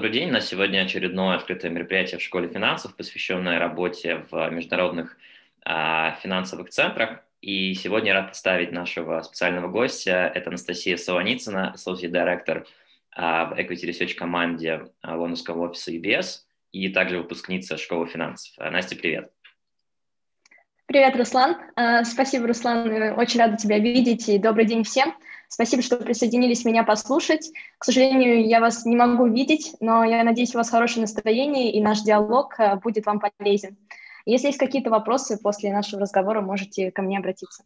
Добрый день. На сегодня очередное открытое мероприятие в школе финансов, посвященное работе в международных а, финансовых центрах. И сегодня я рад представить нашего специального гостя. Это Анастасия Солоницына, Associate Director а, в Equity Research команде а, лондонского офиса UBS и также выпускница школы финансов. Настя, привет. Привет, Руслан. Спасибо, Руслан. Очень рада тебя видеть и добрый день всем. Спасибо, что присоединились меня послушать. К сожалению, я вас не могу видеть, но я надеюсь, у вас хорошее настроение, и наш диалог э, будет вам полезен. Если есть какие-то вопросы после нашего разговора, можете ко мне обратиться.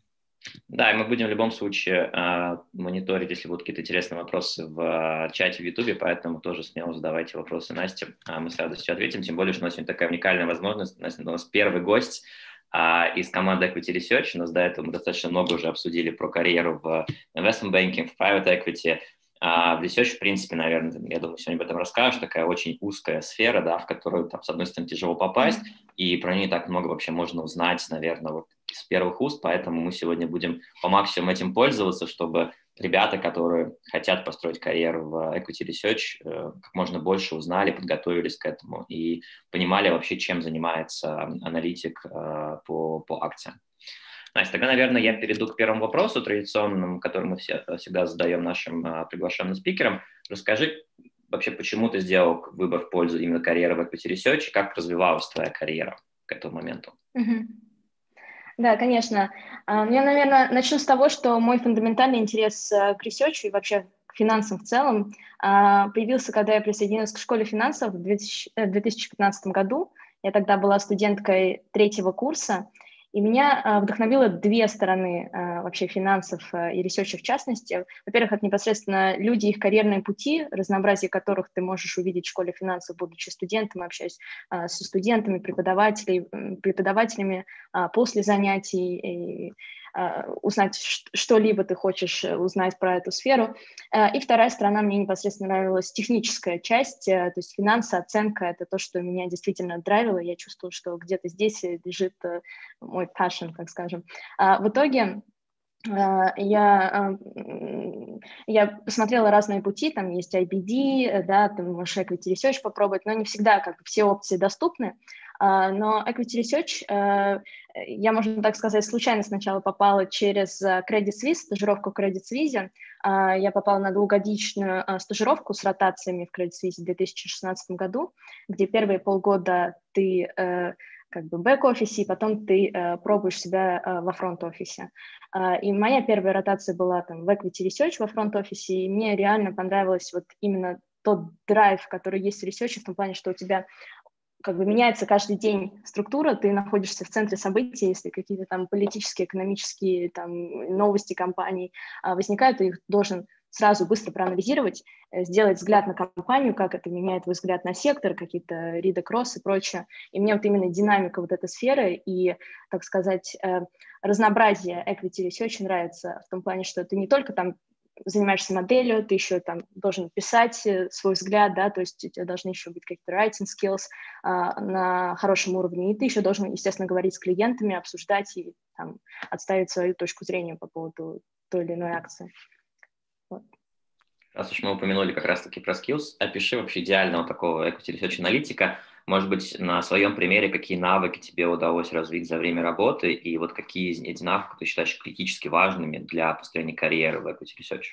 Да, и мы будем в любом случае э, мониторить, если будут какие-то интересные вопросы в э, чате в Ютубе, поэтому тоже смело задавайте вопросы Насте, э, мы с радостью ответим, тем более, что у нас сегодня такая уникальная возможность, у нас первый гость а из команды Equity Research. У нас до этого мы достаточно много уже обсудили про карьеру в investment banking, в private equity. А в Research, в принципе, наверное, я думаю, сегодня об этом расскажешь, такая очень узкая сфера, да, в которую, там, с одной стороны, тяжело попасть, и про нее так много вообще можно узнать, наверное, вот из первых уст, поэтому мы сегодня будем по максимуму этим пользоваться, чтобы ребята, которые хотят построить карьеру в Equity Research, э, как можно больше узнали, подготовились к этому и понимали вообще, чем занимается аналитик э, по, по акциям. Настя, тогда, наверное, я перейду к первому вопросу традиционному, который мы все, всегда задаем нашим э, приглашенным спикерам. Расскажи вообще, почему ты сделал выбор в пользу именно карьеры в Equity Research, как развивалась твоя карьера к этому моменту? Uh-huh. Да, конечно. А, я, наверное, начну с того, что мой фундаментальный интерес э, к ресерчу и вообще к финансам в целом а, появился, когда я присоединилась к школе финансов в 2015 э, году. Я тогда была студенткой третьего курса, и меня а, вдохновило две стороны а, вообще финансов а, и ресерча в частности. Во-первых, это непосредственно люди, их карьерные пути, разнообразие которых ты можешь увидеть в школе финансов, будучи студентом, общаясь со студентами, преподавателями, преподавателями после занятий. Э, узнать что-либо ты хочешь э, узнать про эту сферу. Э, и вторая сторона, мне непосредственно нравилась техническая часть, то есть финансы, оценка, это то, что меня действительно драйвило, я чувствовала, что где-то здесь лежит мой passion, так скажем. А в итоге я, я посмотрела разные пути, там есть IBD, да, ты можешь equity research попробовать, но не всегда как все опции доступны. А, но Equity Research, э, я, можно так сказать, случайно сначала попала через э, Credit Suisse, стажировку в Credit Suisse. А, я попала на двухгодичную э, стажировку с ротациями в Credit Suisse в 2016 году, где первые полгода ты как бы бэк-офисе, и потом ты э, пробуешь себя э, во фронт-офисе. Э, и моя первая ротация была там в Equity Research во фронт-офисе, и мне реально понравилось вот именно тот драйв, который есть в ресерче, в том плане, что у тебя как бы меняется каждый день структура, ты находишься в центре событий, если какие-то там политические, экономические там, новости компаний а, возникают, ты их должен сразу быстро проанализировать, э, сделать взгляд на компанию, как это меняет твой взгляд на сектор, какие-то рида кросс и прочее. И мне вот именно динамика вот этой сферы и, так сказать, э, разнообразие equity очень нравится в том плане, что ты не только там занимаешься моделью, ты еще там должен писать э, свой взгляд, да, то есть у тебя должны еще быть какие-то writing skills а, на хорошем уровне, и ты еще должен, естественно, говорить с клиентами, обсуждать и там, отставить свою точку зрения по поводу той или иной акции. Вот. Раз уж мы упомянули как раз-таки про skills, опиши вообще идеального такого equity research аналитика, может быть, на своем примере, какие навыки тебе удалось развить за время работы, и вот какие из этих навыков ты считаешь критически важными для построения карьеры в Equity Research?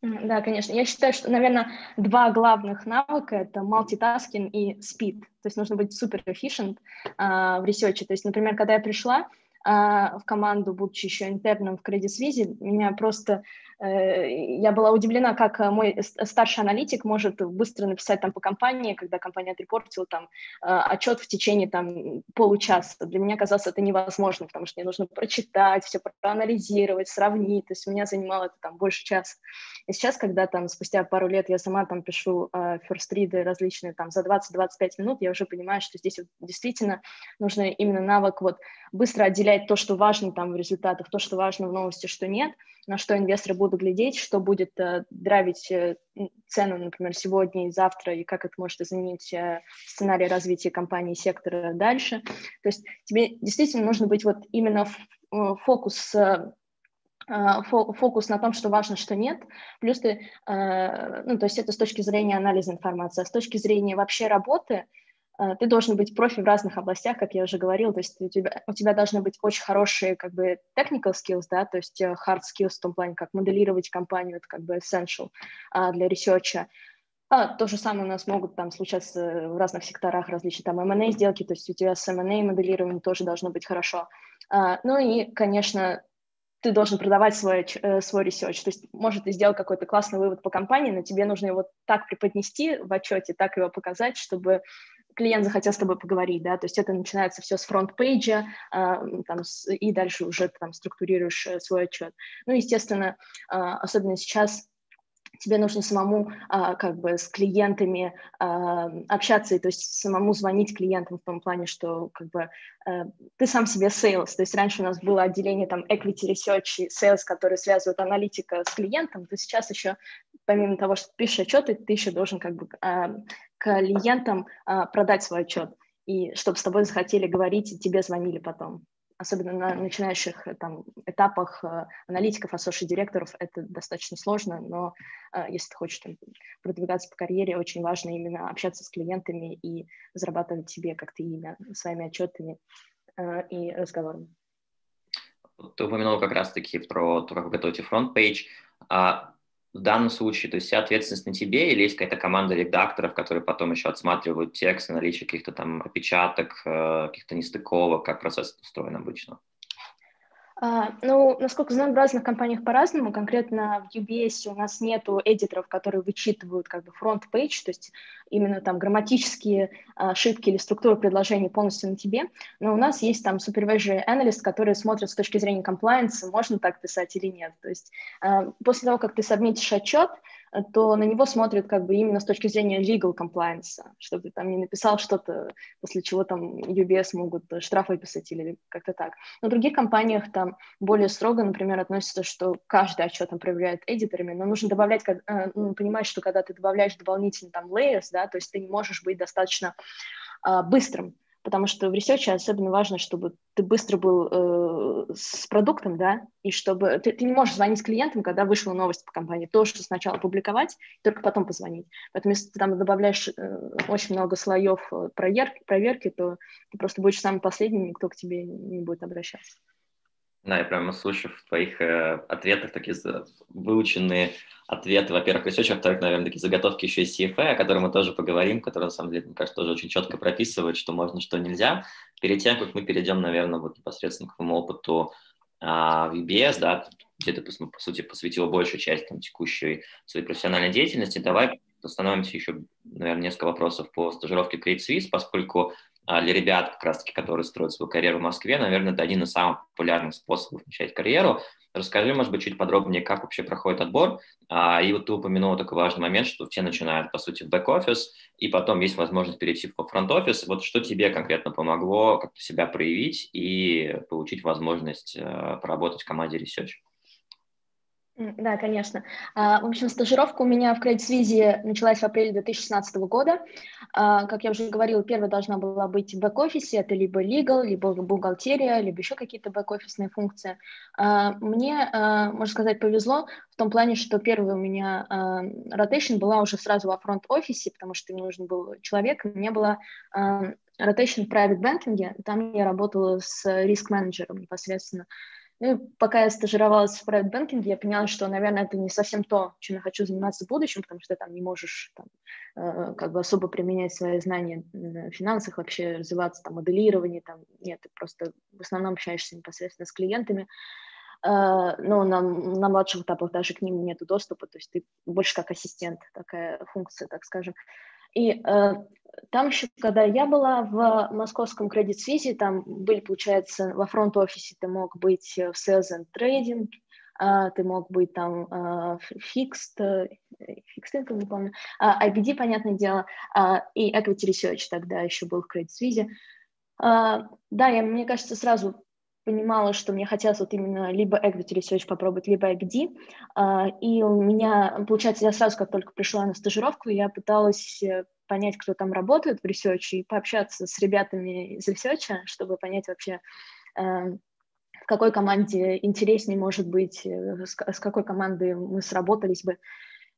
Да, конечно. Я считаю, что, наверное, два главных навыка — это multitasking и speed. То есть нужно быть супер efficient э, в ресерче. То есть, например, когда я пришла, а, в команду, будучи еще интерном в Credit Suisse, меня просто я была удивлена, как э, мой старший аналитик может быстро написать там по компании, когда компания отрепортила там э, отчет в течение там получаса. Для меня казалось это невозможно, потому что мне нужно прочитать, все проанализировать, сравнить. То есть у меня занимало это там больше часа. И сейчас, когда там спустя пару лет я сама там пишу first read различные там за 20-25 минут, я уже понимаю, что здесь вот действительно нужно именно навык вот быстро отделять то, что важно там в результатах, то, что важно в новости, что нет, на что инвесторы будут глядеть, что будет э, драйвить э, цену, например, сегодня и завтра, и как это может изменить э, сценарий развития компании сектора дальше. То есть тебе действительно нужно быть вот именно фокус э, фокус на том, что важно, что нет, плюс ты, ну, то есть это с точки зрения анализа информации, а с точки зрения вообще работы, ты должен быть профи в разных областях, как я уже говорила, то есть у тебя, у тебя должны быть очень хорошие как бы technical skills, да, то есть hard skills в том плане, как моделировать компанию, это как бы essential для ресерча, а, то же самое у нас могут там случаться в разных секторах различные там M&A сделки, то есть у тебя с M&A моделированием тоже должно быть хорошо. А, ну и, конечно, ты должен продавать свой, э, свой research. То есть, может, ты сделал какой-то классный вывод по компании, но тебе нужно его так преподнести в отчете, так его показать, чтобы клиент захотел с тобой поговорить, да, то есть это начинается все с фронт-пейджа, э, там, и дальше уже там структурируешь э, свой отчет. Ну, естественно, э, особенно сейчас тебе нужно самому а, как бы с клиентами а, общаться, и, то есть самому звонить клиентам в том плане, что как бы а, ты сам себе sales, то есть раньше у нас было отделение там equity research и sales, которые связывают аналитика с клиентом, то сейчас еще помимо того, что ты пишешь отчеты, ты еще должен как бы а, клиентам а, продать свой отчет, и чтобы с тобой захотели говорить, и тебе звонили потом особенно на начинающих э, там, этапах э, аналитиков, ассоши-директоров, это достаточно сложно, но э, если ты хочешь там, продвигаться по карьере, очень важно именно общаться с клиентами и зарабатывать себе как-то имя своими отчетами и разговорами. Ты упомянул как раз-таки про то, как вы готовите front page. А в данном случае, то есть вся ответственность на тебе или есть какая-то команда редакторов, которые потом еще отсматривают текст, наличие каких-то там опечаток, э, каких-то нестыковок, как процесс устроен обычно? А, ну, насколько знаю, в разных компаниях по-разному. Конкретно в UBS у нас нету эдиторов, которые вычитывают как бы front page, то есть именно там грамматические ошибки или структуру предложений полностью на тебе. Но у нас есть там supervisory analyst, которые смотрят с точки зрения compliance, можно так писать или нет. То есть а, после того, как ты сабмитишь отчет, то на него смотрят как бы именно с точки зрения legal compliance, чтобы ты там не написал что-то, после чего там UBS могут штраф выписать или как-то так. Но в других компаниях там более строго, например, относится, что каждый отчет там проверяет эдиторами, но нужно добавлять, э, ну, понимать, что когда ты добавляешь дополнительно там layers, да, то есть ты не можешь быть достаточно э, быстрым, потому что в ресерче особенно важно, чтобы ты быстро был э, с продуктом, да, и чтобы ты, ты не можешь звонить клиентам, когда вышла новость по компании, то, что сначала публиковать, только потом позвонить. Поэтому если ты там добавляешь э, очень много слоев э, проверки, проверки, то ты просто будешь самым последним, никто к тебе не будет обращаться. Да, я прямо слушаю в твоих э, ответах такие выученные ответы, во-первых, research, во-вторых, наверное, такие заготовки еще из CFA, о которых мы тоже поговорим, которые, на самом деле, мне кажется, тоже очень четко прописывают, что можно, что нельзя. Перед тем, как мы перейдем, наверное, вот непосредственно к твоему опыту а, в UBS, да, где ты, по сути, посвятил большую часть там, текущей своей профессиональной деятельности, давай остановимся еще, наверное, несколько вопросов по стажировке Credit Suisse, поскольку для ребят, как раз-таки, которые строят свою карьеру в Москве, наверное, это один из самых популярных способов начать карьеру. Расскажи, может быть, чуть подробнее, как вообще проходит отбор. А, и вот ты упомянул такой важный момент, что все начинают, по сути, в бэк-офис, и потом есть возможность перейти в фронт-офис. Вот что тебе конкретно помогло как-то себя проявить и получить возможность э, поработать в команде Research? Да, конечно. А, в общем, стажировка у меня в Credit Suisse началась в апреле 2016 года. А, как я уже говорила, первая должна была быть в бэк-офисе, это либо legal, либо бухгалтерия, либо еще какие-то бэк-офисные функции. А, мне, можно сказать, повезло в том плане, что первая у меня rotation была уже сразу во фронт-офисе, потому что им нужен был человек, у меня была rotation в private banking, там я работала с риск-менеджером непосредственно. Ну, и пока я стажировалась в private banking, я поняла, что, наверное, это не совсем то, чем я хочу заниматься в будущем, потому что там не можешь там, э, как бы особо применять свои знания в финансах, вообще развиваться, там, моделирование, там, нет, ты просто в основном общаешься непосредственно с клиентами, э, но на, на младших этапах даже к ним нет доступа, то есть ты больше как ассистент, такая функция, так скажем. И э, там еще, когда я была в московском Credit Suisse, там были, получается, во фронт-офисе ты мог быть в sales and trading, э, ты мог быть там э, fixed, э, fixed income, не помню, э, IBD, понятное дело, э, и equity research тогда еще был в Credit Suisse. Э, да, я, мне кажется, сразу понимала, что мне хотелось вот именно либо equity research попробовать, либо EXD. И у меня, получается, я сразу, как только пришла на стажировку, я пыталась э, понять, кто там работает в ресерче, и пообщаться с ребятами из ресерча, чтобы понять вообще, э, в какой команде интереснее может быть, э, с какой командой мы сработались бы.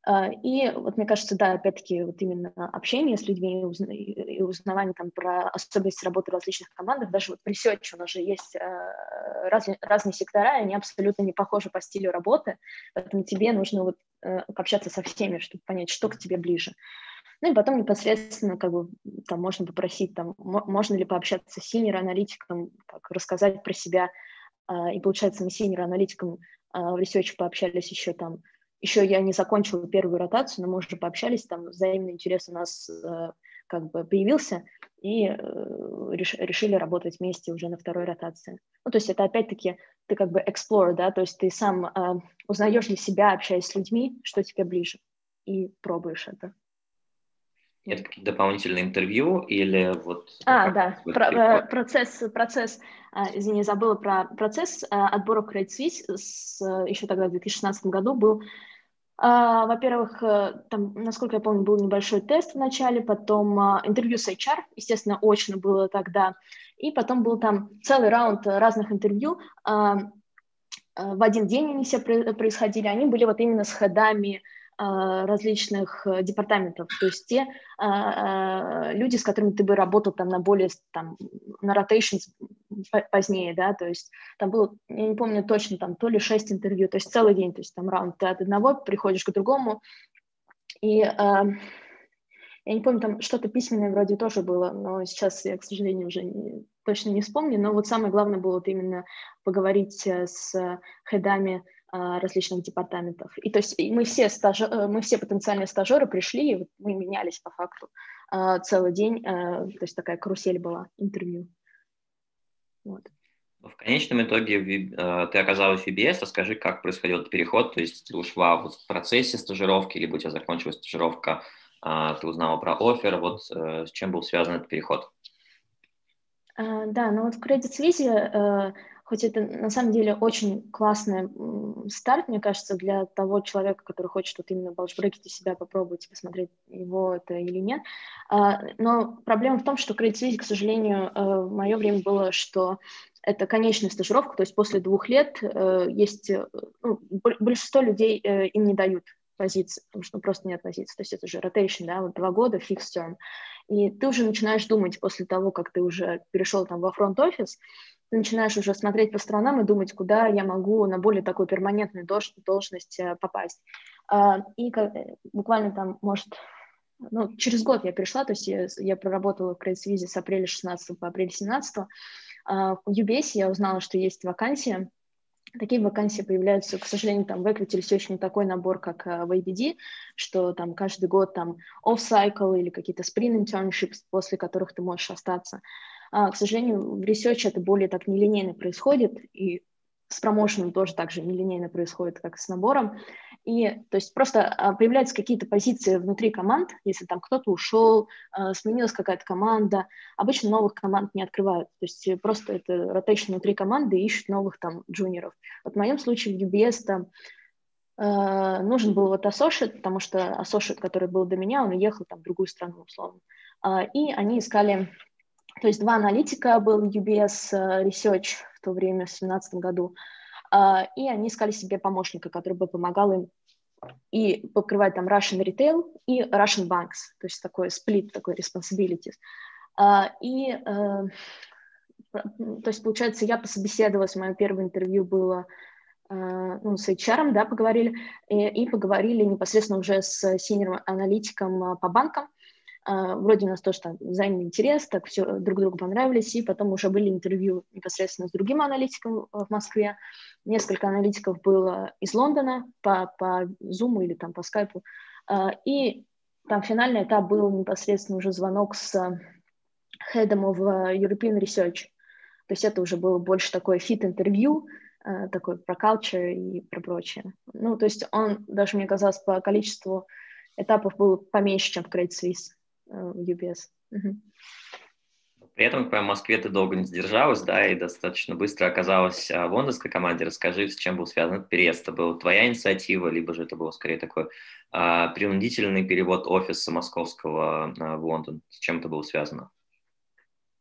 А, и вот мне кажется, да, опять-таки, вот именно общение с людьми и узнавание там про особенности работы различных командах, даже вот в research у нас же есть а, разные, разные сектора, они абсолютно не похожи по стилю работы, поэтому тебе нужно вот э, общаться со всеми, чтобы понять, что к тебе ближе. Ну и потом непосредственно как бы там можно попросить, там, можно ли пообщаться с senior аналитиком, рассказать про себя, а, и получается мы с senior аналитиком в research пообщались еще там еще я не закончила первую ротацию, но мы уже пообщались, там взаимный интерес у нас э, как бы появился, и э, реш, решили работать вместе уже на второй ротации. Ну, то есть это опять-таки ты как бы explore, да, то есть ты сам э, узнаешь для себя, общаясь с людьми, что тебе ближе, и пробуешь это. Это какие-то дополнительные интервью или вот... А, да, про, э, процесс, процесс, а, извини, забыла про процесс а, отбора в Credit Suisse с, еще тогда в 2016 году был во-первых, э, там, насколько я помню, был небольшой тест в начале, потом uh, интервью с HR, естественно, очно было тогда, и потом был там целый раунд разных интервью. Uh, в один день они все происходили, они были вот именно с ходами а, различных э, департаментов, то есть те а, а, люди, с которыми ты бы работал там на более, там, на rotations позднее, да, то есть там было, я не помню точно, там то ли шесть интервью, то есть целый день, то есть там раунд, ты от одного приходишь к другому, и я не помню, там что-то письменное вроде тоже было, но сейчас я, к сожалению, уже не, точно не вспомню, но вот самое главное было вот именно поговорить э, с хедами а, различных департаментов. И то есть мы все, стажи, э, мы все потенциальные стажеры пришли, и мы менялись по факту а, целый день, а, то есть такая карусель была, интервью. Вот. В конечном итоге ты оказалась в UBS, расскажи, как происходил этот переход, то есть ты ушла в процессе стажировки, либо у тебя закончилась стажировка, ты узнала про офер, вот э, с чем был связан этот переход? Да, ну вот в Credit Suisse э, хоть это на самом деле очень классный старт, мне кажется, для того человека, который хочет вот именно балшбрекить у себя, попробовать, посмотреть его это или нет. А, но проблема в том, что Suisse, к сожалению, э, в мое время было, что это конечная стажировка, то есть после двух лет э, есть, э, ну, большинство людей им не дают позиции, потому что ну, просто нет позиции. То есть это же rotation, да, вот два года, fixed term. И ты уже начинаешь думать после того, как ты уже перешел там во фронт-офис, ты начинаешь уже смотреть по сторонам и думать, куда я могу на более такую перманентную должность э, попасть. А, и буквально там, может, ну, через год я перешла, то есть я, я проработала в Suisse с апреля 16 по апрель 17. А, в UBS я узнала, что есть вакансия. Такие вакансии появляются, к сожалению, там в Equity все еще не такой набор, как э, в ABD, что там каждый год там off-cycle или какие-то sprint internships, после которых ты можешь остаться. А, к сожалению, в research это более так нелинейно происходит, и с промоушеном тоже так же нелинейно происходит, как с набором. И то есть просто а, появляются какие-то позиции внутри команд, если там кто-то ушел, а, сменилась какая-то команда, обычно новых команд не открывают. То есть просто это ротейшн внутри команды и ищут новых там джуниоров. Вот в моем случае в UBS там Uh, нужен был вот associate, потому что associate, который был до меня, он уехал там в другую страну, условно. И они искали то есть два аналитика был UBS э, Research в то время, в 2017 году, а, и они искали себе помощника, который бы помогал им и покрывать там Russian Retail и Russian Banks, то есть такой сплит, такой responsibilities. А, и, э, то есть, получается, я пособеседовалась, мое первое интервью было э, ну, с HR, да, поговорили, и, и поговорили непосредственно уже с синер-аналитиком по банкам, вроде у нас тоже там взаимный интерес, так все друг другу понравились, и потом уже были интервью непосредственно с другим аналитиком в Москве. Несколько аналитиков было из Лондона по, по Zoom или там по скайпу. И там финальный этап был непосредственно уже звонок с хедом в European Research. То есть это уже было больше такое фит-интервью, а, такой про culture и про прочее. Ну, то есть он даже, мне казалось, по количеству этапов был поменьше, чем в Credit Suisse. Э, в UBS. При этом в Москве ты долго не задержалась, да, и достаточно быстро оказалась а, в лондонской команде. Расскажи, с чем был связан этот переезд? Это была твоя инициатива, либо же это был скорее такой а, принудительный перевод офиса московского а, в Лондон? С чем это было связано?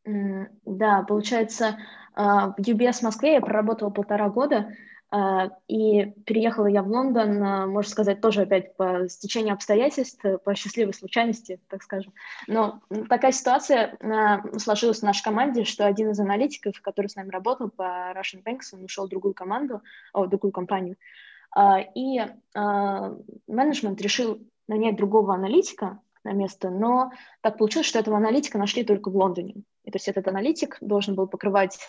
Да, получается, В UBS в Москве я проработала полтора года, и переехала я в Лондон, можно сказать, тоже опять по стечению обстоятельств, по счастливой случайности, так скажем. Но такая ситуация сложилась в нашей команде, что один из аналитиков, который с нами работал по Russian Banks, он ушел в другую команду, о, в другую компанию, и менеджмент решил нанять другого аналитика на место, но так получилось, что этого аналитика нашли только в Лондоне. И то есть этот аналитик должен был покрывать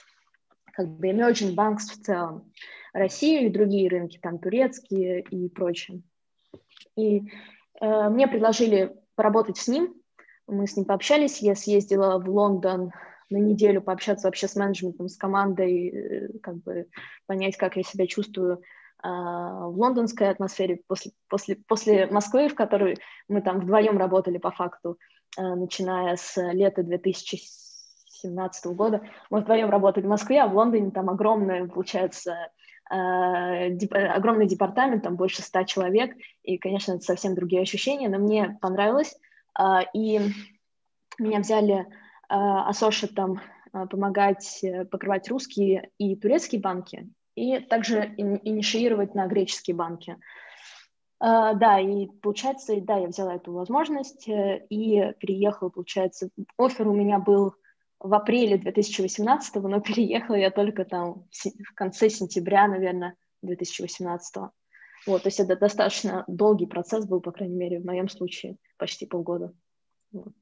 как бы emerging banks в целом, Россию и другие рынки, там турецкие и прочее. И э, мне предложили поработать с ним, мы с ним пообщались, я съездила в Лондон на неделю пообщаться вообще с менеджментом, с командой, э, как бы понять, как я себя чувствую а, в лондонской атмосфере после, после, после Москвы, в которой мы там вдвоем работали по факту, а, начиная с лета 2017 года. Мы вдвоем работали в Москве, а в Лондоне там огромное, получается, а, деп, огромный департамент, там больше ста человек, и, конечно, это совсем другие ощущения, но мне понравилось, и меня взяли ассошетом помогать э, покрывать русские и турецкие банки, и также инициировать на греческие банки. Да, и получается, да, я взяла эту возможность э, и переехала, получается, офер у меня был в апреле 2018, но переехала я только там в конце сентября, наверное, 2018. Вот, то есть это достаточно долгий процесс был, по крайней мере, в моем случае, почти полгода. Вот.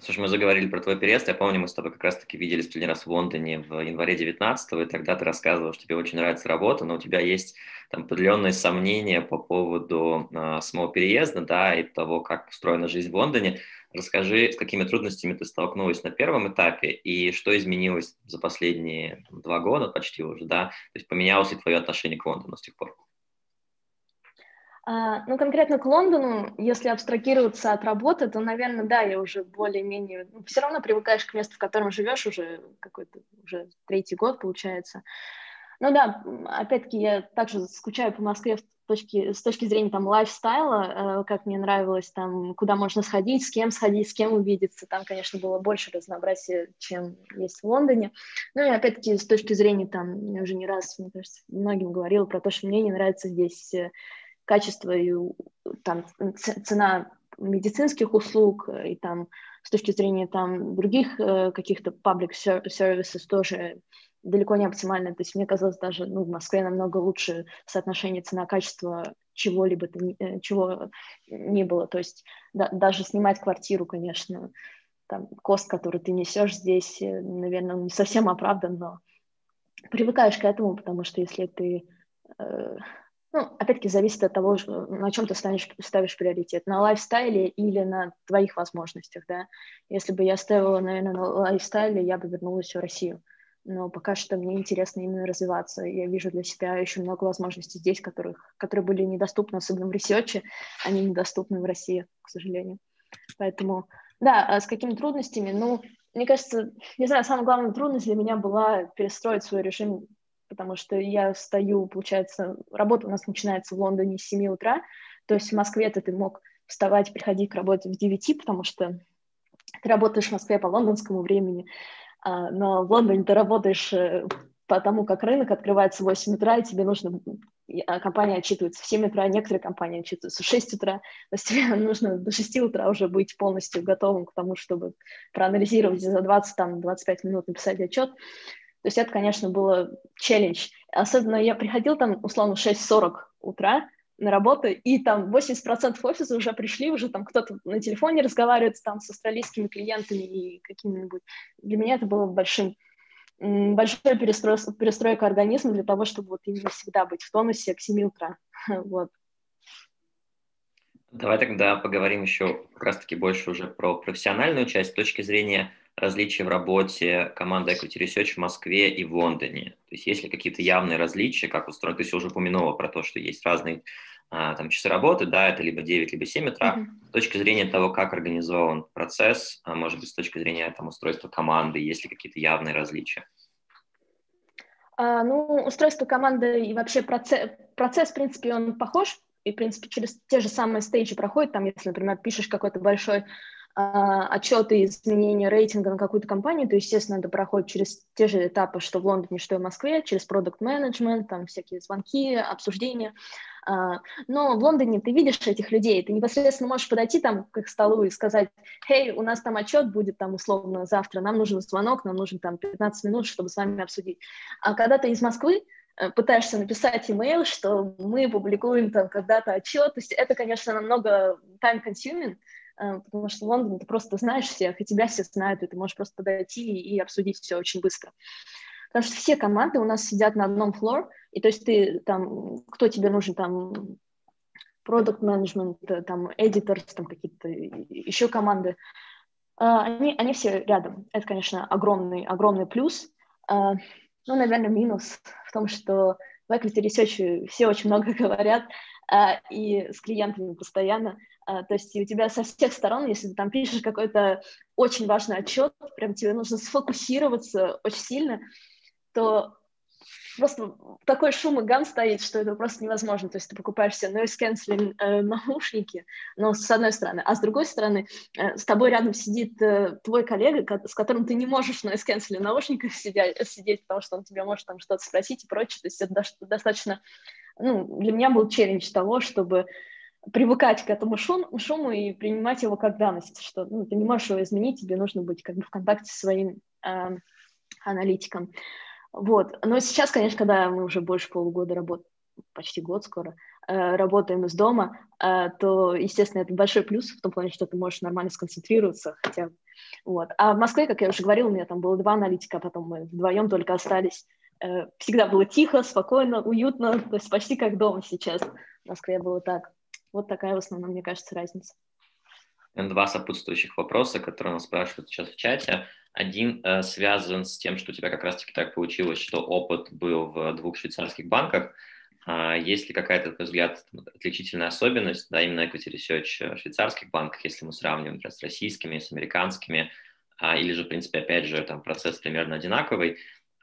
Слушай, мы заговорили про твой переезд. Я помню, мы с тобой как раз-таки виделись последний раз в Лондоне в январе 19 и тогда ты рассказывал, что тебе очень нравится работа, но у тебя есть там определенные сомнения по поводу э, самого переезда, да, и того, как устроена жизнь в Лондоне. Расскажи, с какими трудностями ты столкнулась на первом этапе и что изменилось за последние два года почти уже, да? То есть поменялось ли твое отношение к Лондону с тех пор? А, ну, конкретно к Лондону, если абстрагироваться от работы, то, наверное, да, я уже более-менее... Ну, все равно привыкаешь к месту, в котором живешь уже какой-то уже третий год, получается. Ну да, опять-таки, я также скучаю по Москве в точки, с точки зрения там лайфстайла, э, как мне нравилось там, куда можно сходить, с кем сходить, с кем увидеться. Там, конечно, было больше разнообразия, чем есть в Лондоне. Ну и опять-таки с точки зрения там, я уже не раз, мне кажется, многим говорила про то, что мне не нравится здесь э, качество и там, цена медицинских услуг и там с точки зрения там других э, каких-то public services тоже далеко не оптимально. То есть мне казалось даже ну, в Москве намного лучше соотношение цена-качество чего-либо э, чего не было. То есть да, даже снимать квартиру, конечно, там кост, который ты несешь здесь, э, наверное, не совсем оправдан, но привыкаешь к этому, потому что если ты ну, опять-таки, зависит от того, на чем ты ставишь, ставишь приоритет, на лайфстайле или на твоих возможностях, да. Если бы я ставила, наверное, на лайфстайле, я бы вернулась в Россию. Но пока что мне интересно именно развиваться. Я вижу для себя еще много возможностей здесь, которых, которые были недоступны, особенно в ресерче, они недоступны в России, к сожалению. Поэтому, да, а с какими трудностями? Ну, мне кажется, не знаю, самая главная трудность для меня была перестроить свой режим потому что я встаю, получается, работа у нас начинается в Лондоне с 7 утра, то есть в Москве ты мог вставать, приходить к работе в 9, потому что ты работаешь в Москве по лондонскому времени, а, но в Лондоне ты работаешь э, по тому, как рынок открывается в 8 утра, и тебе нужно, а компания отчитывается в 7 утра, а некоторые компании отчитываются в 6 утра, то есть тебе нужно до 6 утра уже быть полностью готовым к тому, чтобы проанализировать за 20-25 минут написать отчет. То есть это, конечно, было челлендж. Особенно я приходил там, условно, в 6.40 утра на работу, и там 80% офиса уже пришли, уже там кто-то на телефоне разговаривает там с австралийскими клиентами и какими-нибудь. Для меня это было большим большой перестрой, перестройка организма для того, чтобы вот именно всегда быть в тонусе к 7 утра. Вот. Давай тогда поговорим еще как раз-таки больше уже про профессиональную часть с точки зрения различия в работе команды Equity Research в Москве и в Лондоне? То есть есть ли какие-то явные различия, как устроено? Ты уже упомянула про то, что есть разные а, там, часы работы, да, это либо 9, либо 7 утра. Mm-hmm. С точки зрения того, как организован процесс, а может быть, с точки зрения там, устройства команды, есть ли какие-то явные различия? А, ну, устройство команды и вообще процесс, процесс, в принципе, он похож, и, в принципе, через те же самые стейджи проходит, там, если, например, пишешь какой-то большой отчеты изменения рейтинга на какую-то компанию, то, естественно, это проходит через те же этапы, что в Лондоне, что и в Москве, через продукт менеджмент там всякие звонки, обсуждения. А, но в Лондоне ты видишь этих людей, ты непосредственно можешь подойти там к их столу и сказать, «Хей, у нас там отчет будет там условно завтра, нам нужен звонок, нам нужен там 15 минут, чтобы с вами обсудить». А когда ты из Москвы, э, пытаешься написать имейл, что мы публикуем там когда-то отчет, то есть это, конечно, намного time-consuming, потому что в Лондоне ты просто знаешь всех, и тебя все знают, и ты можешь просто подойти и обсудить все очень быстро. Потому что все команды у нас сидят на одном флор, и то есть ты там, кто тебе нужен, там, продукт менеджмент, э, там, editors, там какие-то еще команды, э, они, они все рядом. Это, конечно, огромный, огромный плюс. Ну, наверное, минус в том, что в Equity Research все очень много говорят, и с клиентами постоянно, то есть у тебя со всех сторон, если ты там пишешь какой-то очень важный отчет, прям тебе нужно сфокусироваться очень сильно, то просто такой шум и гам стоит, что это просто невозможно. То есть ты покупаешь себе noise cancelling э, наушники, но с одной стороны, а с другой стороны, э, с тобой рядом сидит э, твой коллега, с которым ты не можешь noise cancelling наушниках сидеть, сидеть, потому что он тебя может там что-то спросить и прочее. То есть это достаточно, ну, для меня был челлендж того, чтобы привыкать к этому шум, шуму и принимать его как данность, что ну, ты не можешь его изменить, тебе нужно быть как бы в контакте со своим э, аналитиком. Вот. Но сейчас, конечно, когда мы уже больше полугода работаем, почти год скоро, э, работаем из дома, э, то, естественно, это большой плюс в том плане, что ты можешь нормально сконцентрироваться хотя вот. А в Москве, как я уже говорила, у меня там было два аналитика, а потом мы вдвоем только остались. Э, всегда было тихо, спокойно, уютно, то есть почти как дома сейчас. В Москве было так. Вот такая в основном, мне кажется, разница. Два сопутствующих вопроса, которые нас спрашивают сейчас в чате. Один э, связан с тем, что у тебя как раз-таки так получилось, что опыт был в двух швейцарских банках. А есть ли какая-то, на твой взгляд, отличительная особенность, да, именно equity research в швейцарских банках, если мы сравниваем например, с российскими, с американскими, а, или же, в принципе, опять же, там процесс примерно одинаковый.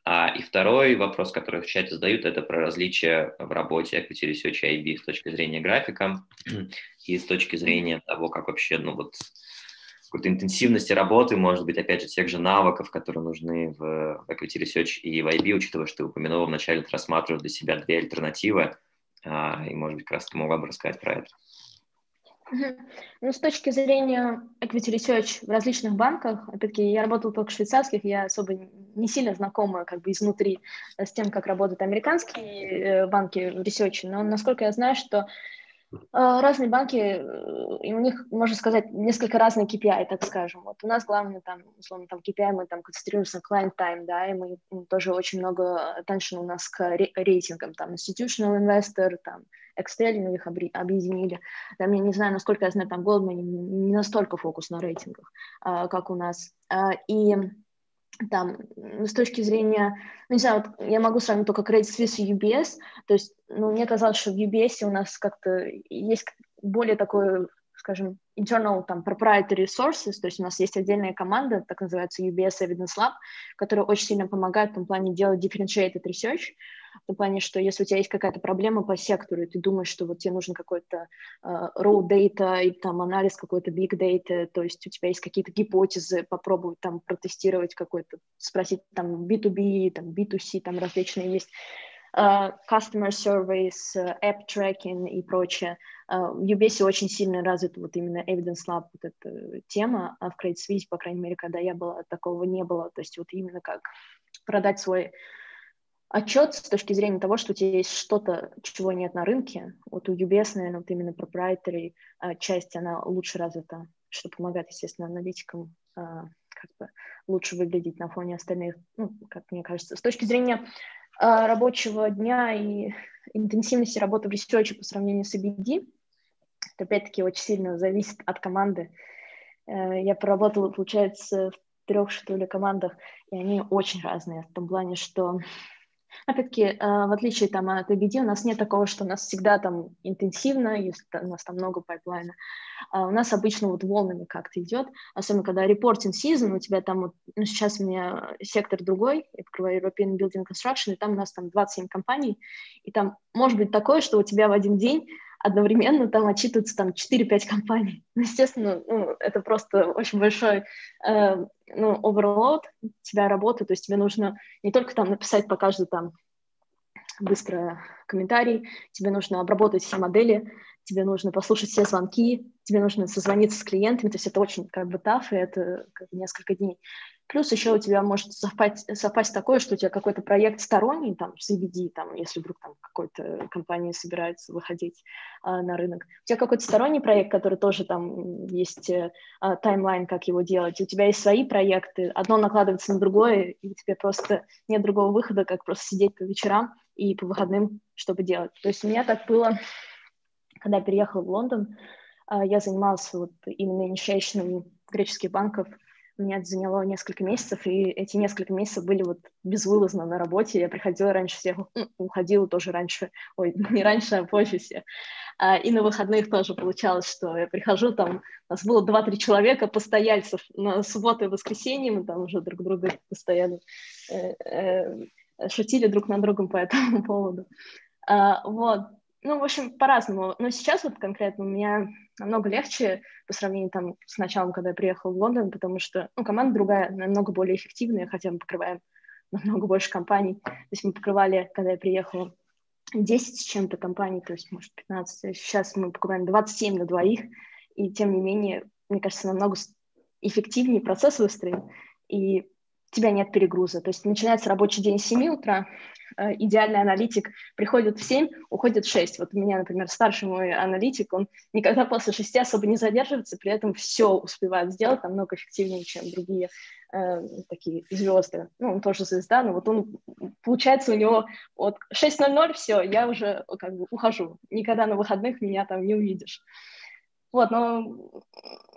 А, и второй вопрос, который в чате задают, это про различия в работе Equity Research IB с точки зрения графика и с точки зрения того, как вообще, ну вот, какой-то интенсивности работы, может быть, опять же, тех же навыков, которые нужны в Equity Research и в IB, учитывая, что ты упомянул вначале, ты рассматриваешь для себя две альтернативы, а, и, может быть, как раз ты могла бы рассказать про это. Ну, с точки зрения equity research в различных банках, опять-таки, я работала только в швейцарских, я особо не сильно знакома как бы изнутри с тем, как работают американские э, банки в research, но насколько я знаю, что разные банки, э, и у них, можно сказать, несколько разные KPI, так скажем. Вот у нас главное, там, условно, там KPI, мы там концентрируемся на client time, да, и мы тоже очень много attention у нас к рейтингам, там, institutional investor, там, Excel, мы их объединили. Там, я не знаю, насколько я знаю, там Goldman не настолько фокус на рейтингах, а, как у нас. И там, с точки зрения, ну, не знаю, вот я могу сравнить только Credit Suisse и UBS, то есть, ну, мне казалось, что в UBS у нас как-то есть более такое, скажем, internal, там, proprietary sources, то есть у нас есть отдельная команда, так называется UBS Evidence Lab, которая очень сильно помогает в том плане делать differentiated research, в том плане, что если у тебя есть какая-то проблема по сектору, и ты думаешь, что вот тебе нужен какой-то uh, raw data и там анализ какой-то big data, то есть у тебя есть какие-то гипотезы, попробовать там протестировать какой-то, спросить там B2B, там B2C, там различные есть uh, customer surveys, uh, app tracking и прочее. Uh, в UBS очень сильно развит вот именно evidence lab, вот эта тема, а в Credit Suisse, по крайней мере, когда я была, такого не было. То есть вот именно как продать свой отчет с точки зрения того, что у тебя есть что-то, чего нет на рынке. Вот у UBS, наверное, вот именно proprietary uh, часть, она лучше развита, что помогает, естественно, аналитикам uh, как бы лучше выглядеть на фоне остальных, ну, как мне кажется. С точки зрения uh, рабочего дня и интенсивности работы в ресерче по сравнению с IBD, это опять-таки очень сильно зависит от команды. Я поработала, получается, в трех, что ли, командах, и они очень разные в том плане, что Опять-таки, э, в отличие там, от IBD, у нас нет такого, что у нас всегда там интенсивно, если у нас там много пайплайна. А у нас обычно вот волнами как-то идет, особенно когда reporting season, у тебя там, вот, ну, сейчас у меня сектор другой, я покрываю European Building Construction, и там у нас там 27 компаний, и там может быть такое, что у тебя в один день одновременно там отчитываются там 4-5 компаний. Естественно, ну, это просто очень большой э, ну, overload тебя работы, то есть тебе нужно не только там написать по каждой там быстро комментарий, тебе нужно обработать все модели, тебе нужно послушать все звонки, тебе нужно созвониться с клиентами, то есть это очень как бы таф, и это как бы несколько дней. Плюс еще у тебя может совпасть, совпасть такое, что у тебя какой-то проект сторонний, там, CBD, там, если вдруг там какой-то компания собирается выходить а, на рынок. У тебя какой-то сторонний проект, который тоже там есть а, таймлайн, как его делать. У тебя есть свои проекты, одно накладывается на другое, и у тебя просто нет другого выхода, как просто сидеть по вечерам и по выходным, чтобы делать. То есть у меня так было, когда я переехала в Лондон, а, я занималась вот именно initiation греческих банков – меня это заняло несколько месяцев, и эти несколько месяцев были вот безвылазно на работе. Я приходила раньше всех, уходила тоже раньше, ой, не раньше, а позже всех. А, и на выходных тоже получалось, что я прихожу, там, у нас было 2-3 человека, постояльцев, на субботу и воскресенье мы там уже друг друга постоянно э, э, шутили друг над другом по этому поводу. А, вот, ну, в общем, по-разному. Но сейчас вот конкретно у меня намного легче по сравнению там с началом, когда я приехала в Лондон, потому что, ну, команда другая, намного более эффективная, хотя мы покрываем намного больше компаний. То есть мы покрывали, когда я приехала, 10 с чем-то компаний, то есть, может, 15. Сейчас мы покрываем 27 на двоих, и тем не менее, мне кажется, намного эффективнее процесс выстроен, и тебя нет перегруза. То есть начинается рабочий день с 7 утра, э, идеальный аналитик приходит в 7, уходит в 6. Вот у меня, например, старший мой аналитик, он никогда после 6 особо не задерживается, при этом все успевает сделать намного эффективнее, чем другие э, такие звезды. Ну, он тоже звезда, но вот он, получается, у него вот 6.00, все, я уже как бы ухожу. Никогда на выходных меня там не увидишь. Вот, но,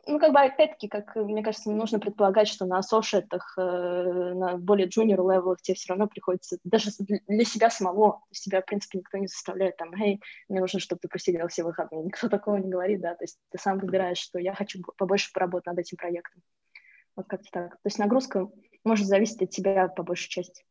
ну, как бы, опять-таки, как мне кажется, нужно предполагать, что на associate, э, на более junior левелах тебе все равно приходится, даже для себя самого, то тебя, в принципе, никто не заставляет, там, эй, мне нужно, чтобы ты просидел все выходные, никто такого не говорит, да, то есть ты сам выбираешь, что я хочу побольше поработать над этим проектом. Вот как-то так. То есть нагрузка может зависеть от тебя по большей части.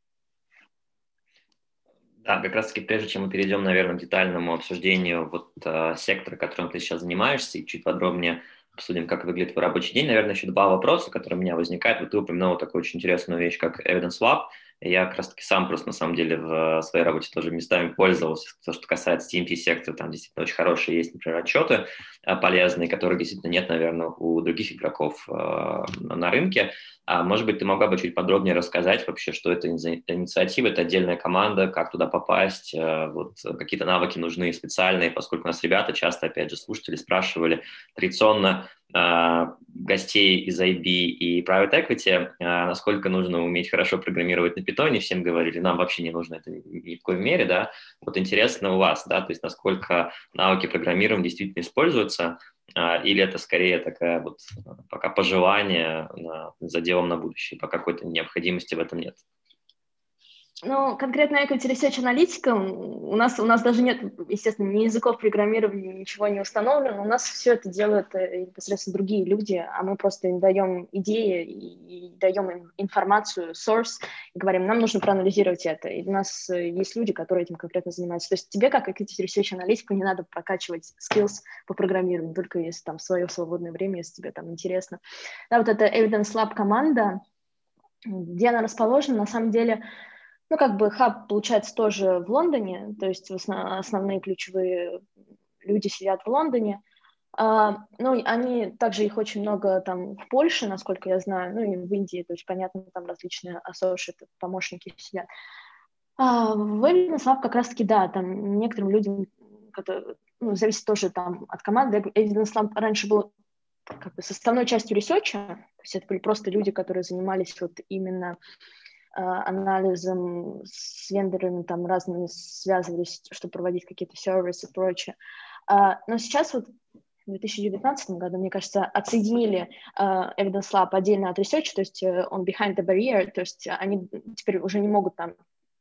Да, как раз-таки прежде чем мы перейдем, наверное, к детальному обсуждению вот э, сектора, которым ты сейчас занимаешься, и чуть подробнее обсудим, как выглядит твой рабочий день, наверное, еще два вопроса, которые у меня возникают. Вот ты упомянул такую очень интересную вещь, как Evidence Lab. Я как раз таки сам просто на самом деле в своей работе тоже местами пользовался. То, что касается TMT сектора, там действительно очень хорошие есть, например, отчеты э, полезные, которых действительно нет, наверное, у других игроков э, на рынке. А может быть, ты могла бы чуть подробнее рассказать вообще, что это инициатива, это отдельная команда, как туда попасть, э, вот какие-то навыки нужны специальные, поскольку у нас ребята часто, опять же, слушатели спрашивали традиционно, гостей из IB и Private Equity, э, насколько нужно уметь хорошо программировать на питоне, всем говорили, нам вообще не нужно это ни в коей мере, да, вот интересно у вас, да, то есть насколько навыки программирования действительно используются, э, или это скорее такая вот пока пожелание за делом на будущее, пока какой-то необходимости в этом нет. Ну, конкретно equity research аналитикам у нас, у нас даже нет, естественно, ни языков программирования, ничего не установлено. У нас все это делают э, непосредственно другие люди, а мы просто им даем идеи и, даем им информацию, source, и говорим, нам нужно проанализировать это. И у нас э, есть люди, которые этим конкретно занимаются. То есть тебе, как equity research аналитику, не надо прокачивать skills по программированию, только если там свое свободное время, если тебе там интересно. Да, вот эта Evidence Lab команда, где она расположена, на самом деле, ну, как бы хаб, получается, тоже в Лондоне, то есть основные ключевые люди сидят в Лондоне. А, ну, они, также их очень много там в Польше, насколько я знаю, ну, и в Индии, то есть, понятно, там различные associate, помощники сидят. А в Lab как раз-таки, да, там некоторым людям, которые, ну, зависит тоже там от команды. Lab раньше был как бы составной частью research а, то есть это были просто люди, которые занимались вот именно анализом с вендорами там разными связывались, чтобы проводить какие-то сервисы и прочее. А, но сейчас вот в 2019 году, мне кажется, отсоединили uh, Evidence Lab отдельно от Research, то есть uh, on behind the barrier, то есть они теперь уже не могут там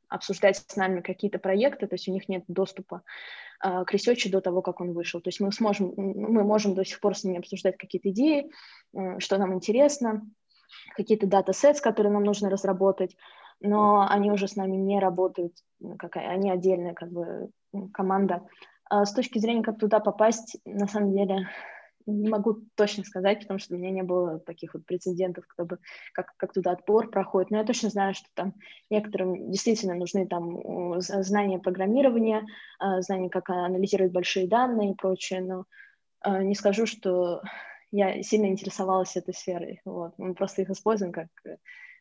обсуждать с нами какие-то проекты, то есть у них нет доступа uh, к Research до того, как он вышел. То есть мы сможем, мы можем до сих пор с ними обсуждать какие-то идеи, что нам интересно, какие-то датасетс, которые нам нужно разработать, но они уже с нами не работают, как они отдельная как бы команда, С точки зрения, как туда попасть, на самом деле, не могу точно сказать, потому что у меня не было таких вот прецедентов, кто бы, как, как туда отбор проходит. Но я точно знаю, что там некоторым действительно нужны там знания программирования, а, знания, как анализировать большие данные и прочее, но а, не скажу, что я сильно интересовалась этой сферой. Вот. Мы просто их используем как,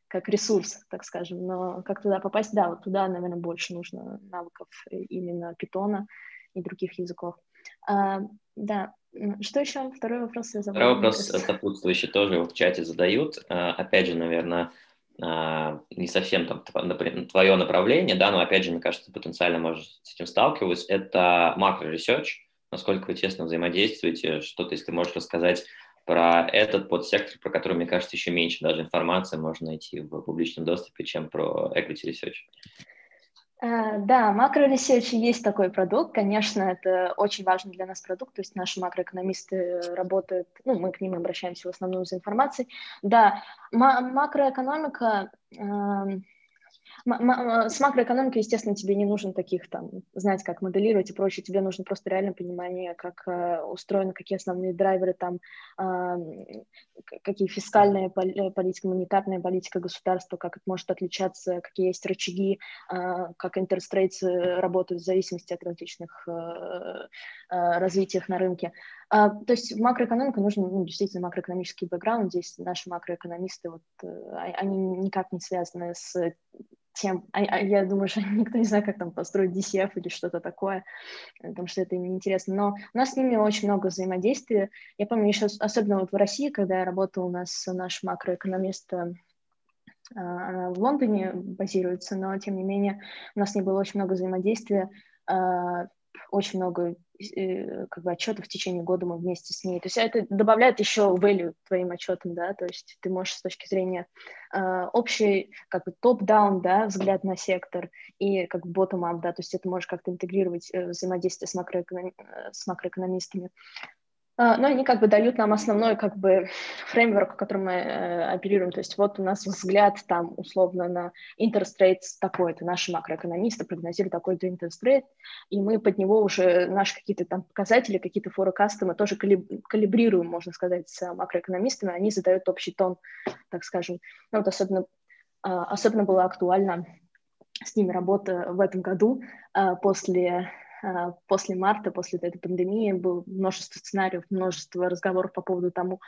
как ресурс, так скажем. Но как туда попасть? Да, вот туда, наверное, больше нужно навыков именно питона и других языков. А, да, что еще? Второй вопрос я забыла. Второй вопрос сопутствующий тоже в чате задают. А, опять же, наверное, а, не совсем там твое направление, да, но опять же, мне кажется, потенциально можешь с этим сталкиваться. Это макро- research, насколько вы тесно взаимодействуете, что-то, если можешь рассказать про этот подсектор, про который, мне кажется, еще меньше даже информации можно найти в публичном доступе, чем про equity research. Э, да, макро- research есть такой продукт. Конечно, это очень важный для нас продукт. То есть наши макроэкономисты работают, ну, мы к ним обращаемся в основном за информацией. Да, макроэкономика эм, с макроэкономикой, естественно, тебе не нужно таких там знать, как моделировать и прочее. Тебе нужно просто реально понимание, как э, устроены, какие основные драйверы там, э, какие фискальная политика, монетарная политика государства, как это может отличаться, какие есть рычаги, э, как rates работают в зависимости от различных э, э, развитиях на рынке. Uh, то есть в макроэкономику нужен ну, действительно макроэкономический бэкграунд. Здесь наши макроэкономисты, вот, uh, они никак не связаны с тем, а, а я думаю, что никто не знает, как там построить DCF или что-то такое, потому что это им неинтересно. Но у нас с ними очень много взаимодействия. Я помню еще, особенно вот в России, когда я работала, у нас наш макроэкономист а, она в Лондоне базируется, но тем не менее у нас с ней было очень много взаимодействия, а, очень много Э, как бы отчетов в течение года мы вместе с ней. То есть это добавляет еще value твоим отчетам, да, то есть ты можешь с точки зрения э, общей, как бы топ-даун, да, взгляд на сектор и как бы bottom-up, да, то есть это можешь как-то интегрировать э, взаимодействие с, макроэконом... Э, с макроэкономистами. А, но они как бы дают нам основной как бы фреймворк, которым мы э, оперируем. То есть вот у нас взгляд там условно на interest rates такой-то, наши макроэкономисты прогнозируют такой-то interest rate, и мы под него уже наши какие-то там показатели, какие-то форекасты мы тоже калибрируем, можно сказать, с макроэкономистами, они задают общий тон, так скажем. Ну, вот особенно, а, особенно было актуально с ними работа в этом году а, после после марта, после этой пандемии, было множество сценариев, множество разговоров по поводу тому,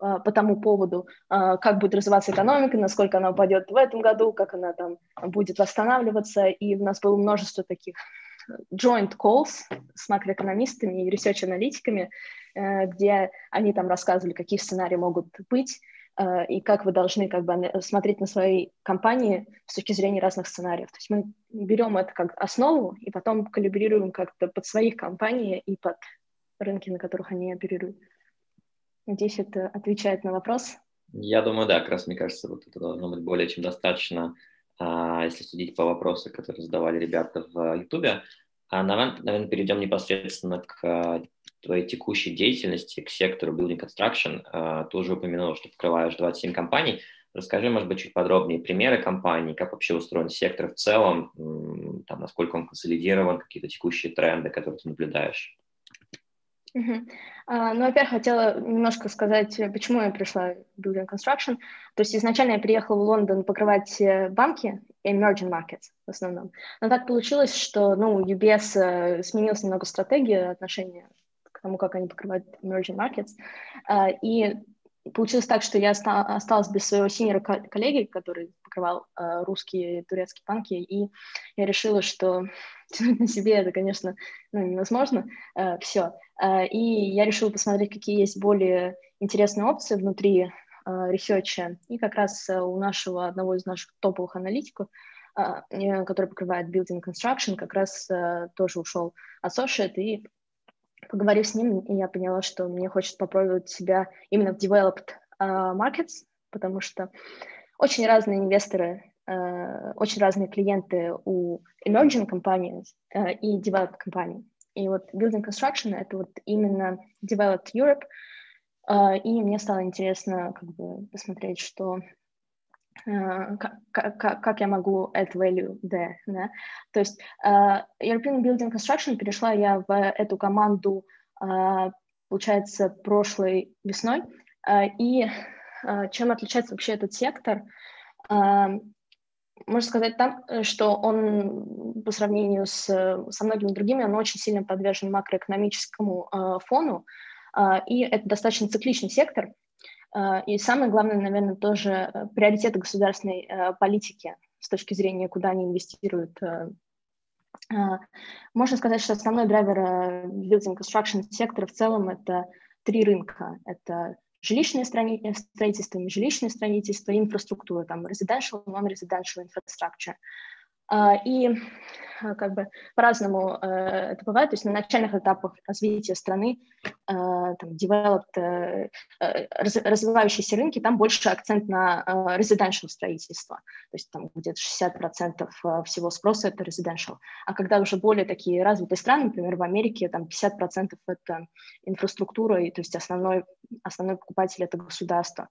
а, по тому поводу, а, как будет развиваться экономика, насколько она упадет в этом году, как она там будет восстанавливаться, и у нас было множество таких joint calls с макроэкономистами и research-аналитиками, э, где они там рассказывали, какие сценарии могут быть, и как вы должны как бы смотреть на свои компании с точки зрения разных сценариев. То есть мы берем это как основу и потом калибрируем как-то под своих компаний и под рынки, на которых они оперируют. Надеюсь, это отвечает на вопрос. Я думаю, да, как раз мне кажется, вот это должно быть более чем достаточно, а, если судить по вопросам, которые задавали ребята в Ютубе. А, наверное, перейдем непосредственно к твоей текущей деятельности к сектору Building Construction. А, ты уже упомянул, что покрываешь 27 компаний. Расскажи, может быть, чуть подробнее примеры компаний, как вообще устроен сектор в целом, там, насколько он консолидирован, какие-то текущие тренды, которые ты наблюдаешь. Uh-huh. Uh, ну, во-первых, хотела немножко сказать, почему я пришла в Building Construction. То есть изначально я приехала в Лондон покрывать э, банки, emerging markets в основном. Но так получилось, что ну, UBS uh, сменилась немного стратегия отношения тому, как они покрывают emerging markets. А, и получилось так, что я осталась без своего синера коллеги, который покрывал а, русские и турецкие банки, и я решила, что тянуть на себе это, конечно, ну, невозможно. А, Все. И я решила посмотреть, какие есть более интересные опции внутри research а. И как раз у нашего, одного из наших топовых аналитиков, который покрывает building construction, как раз тоже ушел associate и Поговорив с ним, я поняла, что мне хочется попробовать себя именно в developed uh, markets, потому что очень разные инвесторы, uh, очень разные клиенты у emerging companies uh, и developed компаний. И вот building construction — это вот именно developed Europe, и мне стало интересно как бы посмотреть, что как, как я могу add value there, да? То есть European Building Construction перешла я в эту команду, получается, прошлой весной, и чем отличается вообще этот сектор? можно сказать там, э, что он по сравнению с, со многими другими, он очень сильно подвержен макроэкономическому э, фону, э, и это достаточно цикличный сектор. Э, и самое главное, наверное, тоже э, приоритеты государственной э, политики с точки зрения, куда они инвестируют. Э, э, можно сказать, что основной драйвер building construction сектора в целом это три рынка. Это жилищное строительство, нежилищное строительство, инфраструктура, там, residential, non-residential infrastructure. А, и а, как бы по-разному э, это бывает, то есть на начальных этапах развития страны, э, там, developed, э, развивающиеся рынки, там больше акцент на residential строительство, то есть там где-то 60% всего спроса это residential. А когда уже более такие развитые страны, например, в Америке, там 50% это инфраструктура, и, то есть основной, основной покупатель это государство.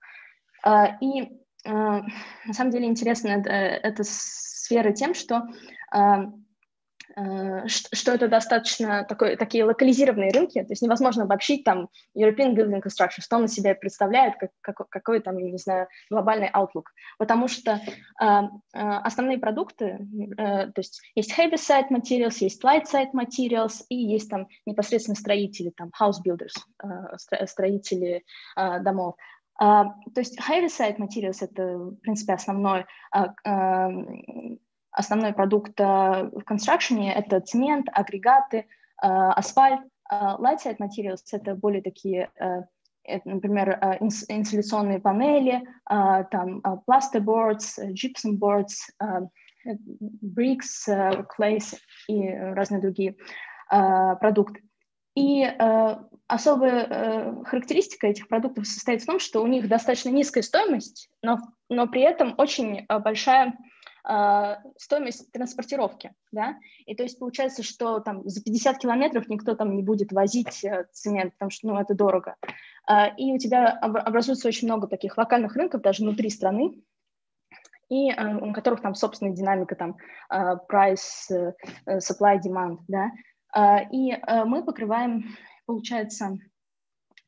А, и на самом деле интересно это сферы тем, что э, э, что это достаточно такой, такие локализированные рынки, то есть невозможно обобщить там European Building Construction, что он из себя представляет, как, как, какой там, не знаю, глобальный outlook, потому что э, э, основные продукты, э, то есть есть heavy side materials, есть light side materials, и есть там непосредственно строители, там house builders, э, строители э, домов. Uh, то есть heavy side materials это, в принципе, основной, uh, uh, основной продукт в construction, это цемент, агрегаты, асфальт. Light side materials это более такие, например, инсуляционные панели, там plasterboards, gypsum boards, bricks, clays и разные другие продукты. И э, особая э, характеристика этих продуктов состоит в том, что у них достаточно низкая стоимость, но, но при этом очень э, большая э, стоимость транспортировки. Да? И то есть получается, что там за 50 километров никто там не будет возить э, цемент, потому что ну, это дорого. Э, и у тебя образуется очень много таких локальных рынков даже внутри страны, и э, у которых там собственная динамика, там, э, price, э, supply, demand, да, а, и мы покрываем, получается,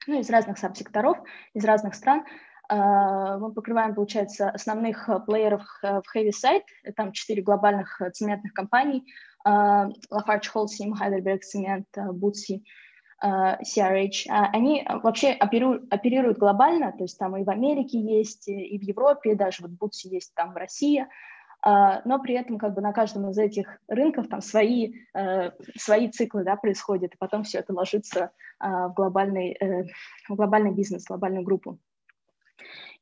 ну, из разных сабсекторов, из разных стран, а, мы покрываем, получается, основных э, плееров э, в Heavy Side, там четыре глобальных цементных компаний, а, Lafarge Holcim, Heidelberg Cement, Bootsy, CRH, они вообще оперируют, глобально, то есть там и в Америке есть, и в Европе, даже вот Bootsy есть там в России, а, но при этом как бы на каждом из этих рынков там свои, э, свои циклы да, происходят, и потом все это ложится а, в глобальный, э, в глобальный бизнес, в глобальную группу.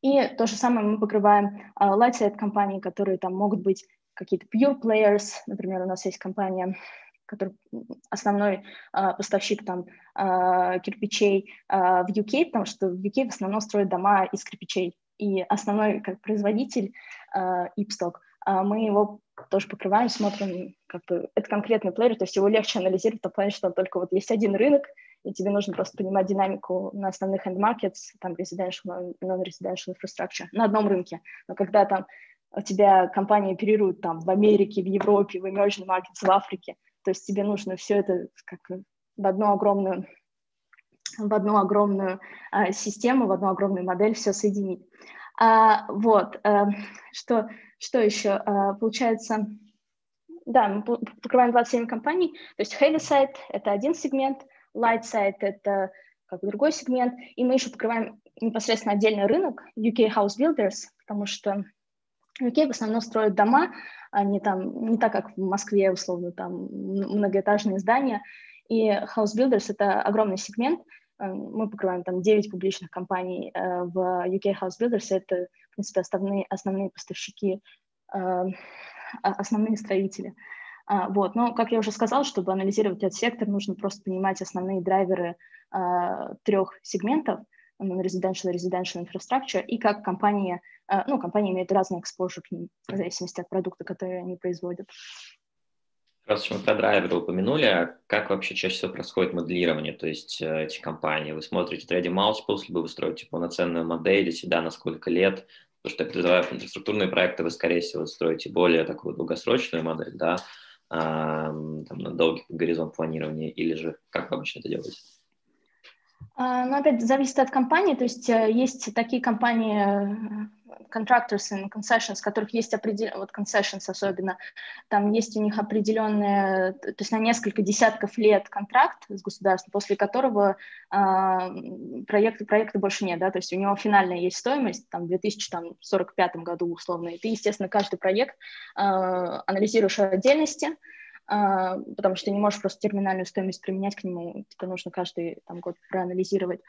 И то же самое мы покрываем а, side компании, которые там могут быть какие-то pure players, например, у нас есть компания, который основной uh, поставщик там uh, кирпичей uh, в UK, потому что в UK в основном строят дома из кирпичей, и основной как производитель uh, Ipstock – а мы его тоже покрываем, смотрим, как бы, это конкретный плеер, то есть его легче анализировать в том плане, что только вот есть один рынок, и тебе нужно просто понимать динамику на основных end markets, там residential, non-residential infrastructure, на одном рынке. Но когда там у тебя компания оперирует там в Америке, в Европе, в emerging markets, в Африке, то есть тебе нужно все это как в одну огромную в одну огромную а, систему, в одну огромную модель все соединить. А, вот, а, что что еще? А, получается, да, мы покрываем 27 компаний, то есть heavy это один сегмент, light side – это как другой сегмент, и мы еще покрываем непосредственно отдельный рынок UK House Builders, потому что UK в основном строят дома, они там не так, как в Москве, условно, там многоэтажные здания, и House Builders – это огромный сегмент, э, мы покрываем там 9 публичных компаний э, в UK House Builders, это в принципе, основные, основные поставщики, э, основные строители. А, вот. Но, как я уже сказала, чтобы анализировать этот сектор, нужно просто понимать основные драйверы а, трех сегментов, residential, residential infrastructure, и как компания, а, ну, компания имеет разный exposure к ним, в зависимости от продукта, который они производят. Раз уж мы про драйверы упомянули, а как вообще чаще всего происходит моделирование, то есть э, эти компании? Вы смотрите trading multiples, либо вы строите полноценную модель для себя на сколько лет, Потому что, я подозреваю, инфраструктурные проекты вы, скорее всего, строите более такую долгосрочную модель, да, там, на долгий горизонт планирования, или же как вы обычно это делаете? А, ну, опять зависит от компании, то есть э, есть такие компании, contractors and concessions, которых есть определенные, вот concessions особенно, там есть у них определенные, то есть на несколько десятков лет контракт с государством, после которого э, проекта, проекта больше нет, да, то есть у него финальная есть стоимость, там, в 2045 году условно, и ты, естественно, каждый проект э, анализируешь в отдельности, Uh, потому что не можешь просто терминальную стоимость применять к нему, тебе нужно каждый там, год проанализировать.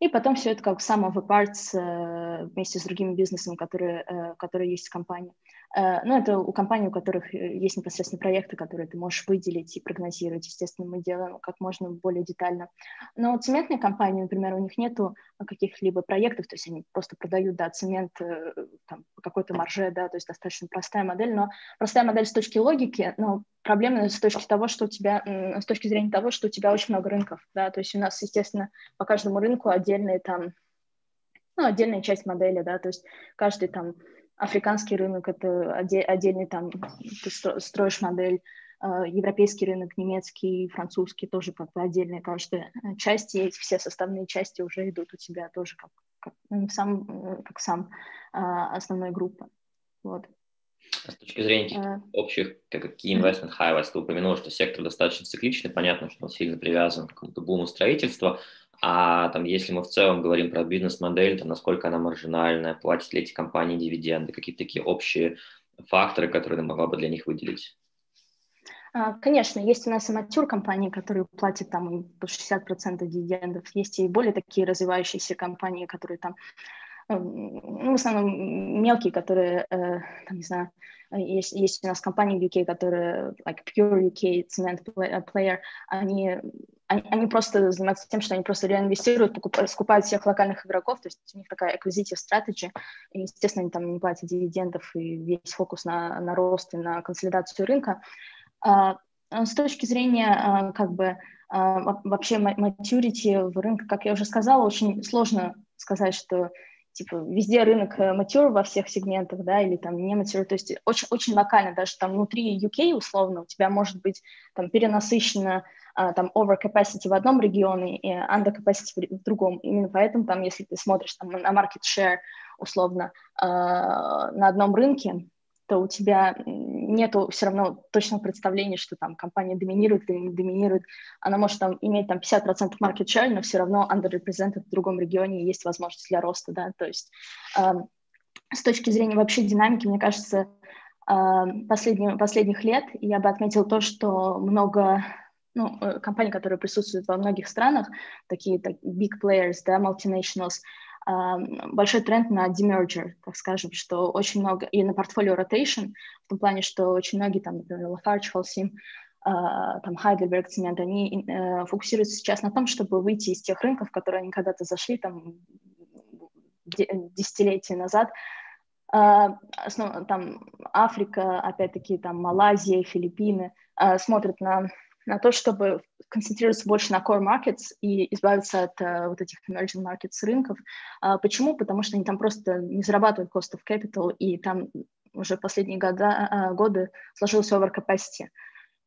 И потом все это как sum of the parts э, вместе с другими бизнесами, которые, э, которые есть в компании. Э, ну, это у компаний, у которых есть непосредственно проекты, которые ты можешь выделить и прогнозировать. Естественно, мы делаем как можно более детально. Но цементные компании, например, у них нету каких-либо проектов, то есть они просто продают, да, цемент там, по какой-то марже, да, то есть достаточно простая модель, но простая модель с точки логики, но проблема с точки того, что у тебя, с точки зрения того, что у тебя очень много рынков, да, то есть у нас, естественно, по каждому рынку отдельные там, ну, отдельная часть модели, да, то есть каждый там африканский рынок, это отдельный там, ты строишь модель, а, европейский рынок, немецкий, французский, тоже как бы отдельная каждая часть, и все составные части уже идут у тебя тоже как, как, сам, как сам а, основной группа. Вот. С точки зрения общих, какие investment highlights, ты упомянул, что сектор достаточно цикличный, понятно, что он сильно привязан к буму строительства, а там, если мы в целом говорим про бизнес-модель, то насколько она маржинальная, платят ли эти компании дивиденды, какие-то такие общие факторы, которые ты могла бы для них выделить? А, конечно, есть у нас и матюр компании, которые платят там по 60% дивидендов. Есть и более такие развивающиеся компании, которые там ну, в основном мелкие, которые, э, там, не знаю, есть, есть у нас компании в UK, которые, like Pure UK, Cement Player, они, они, они просто занимаются тем, что они просто реинвестируют, покупают, скупают всех локальных игроков, то есть у них такая acquisitive strategy, и, естественно, они там не платят дивидендов, и весь фокус на, на рост и на консолидацию рынка. А, с точки зрения, а, как бы, а, вообще maturity в рынке, как я уже сказала, очень сложно сказать, что типа везде рынок mature э, во всех сегментах, да, или там не mature, то есть очень, очень локально, даже там внутри UK условно у тебя может быть там перенасыщено а, там over capacity в одном регионе и under capacity в другом. Именно поэтому там, если ты смотришь там на market share условно а, на одном рынке, то у тебя нету все равно точного представления, что там компания доминирует или не доминирует. Она может там иметь там 50% market share, но все равно underrepresented в другом регионе есть возможность для роста, да, то есть э, с точки зрения вообще динамики, мне кажется, э, последних, последних лет я бы отметила то, что много ну, э, компаний, которые присутствуют во многих странах, такие так, big players, да, multinationals, большой тренд на demerger, так скажем, что очень много, и на портфолио rotation, в том плане, что очень многие, там, например, Lafarge, Holcim, а, там, Heidelberg, Цемент, они э, фокусируются сейчас на том, чтобы выйти из тех рынков, в которые они когда-то зашли, там, десятилетия назад, основ, там Африка, опять-таки там Малайзия, Филиппины смотрят на на то, чтобы концентрироваться больше на core markets и избавиться от uh, вот этих emerging markets рынков. Uh, почему? Потому что они там просто не зарабатывают cost of capital, и там уже последние года, uh, годы сложился overcapacity.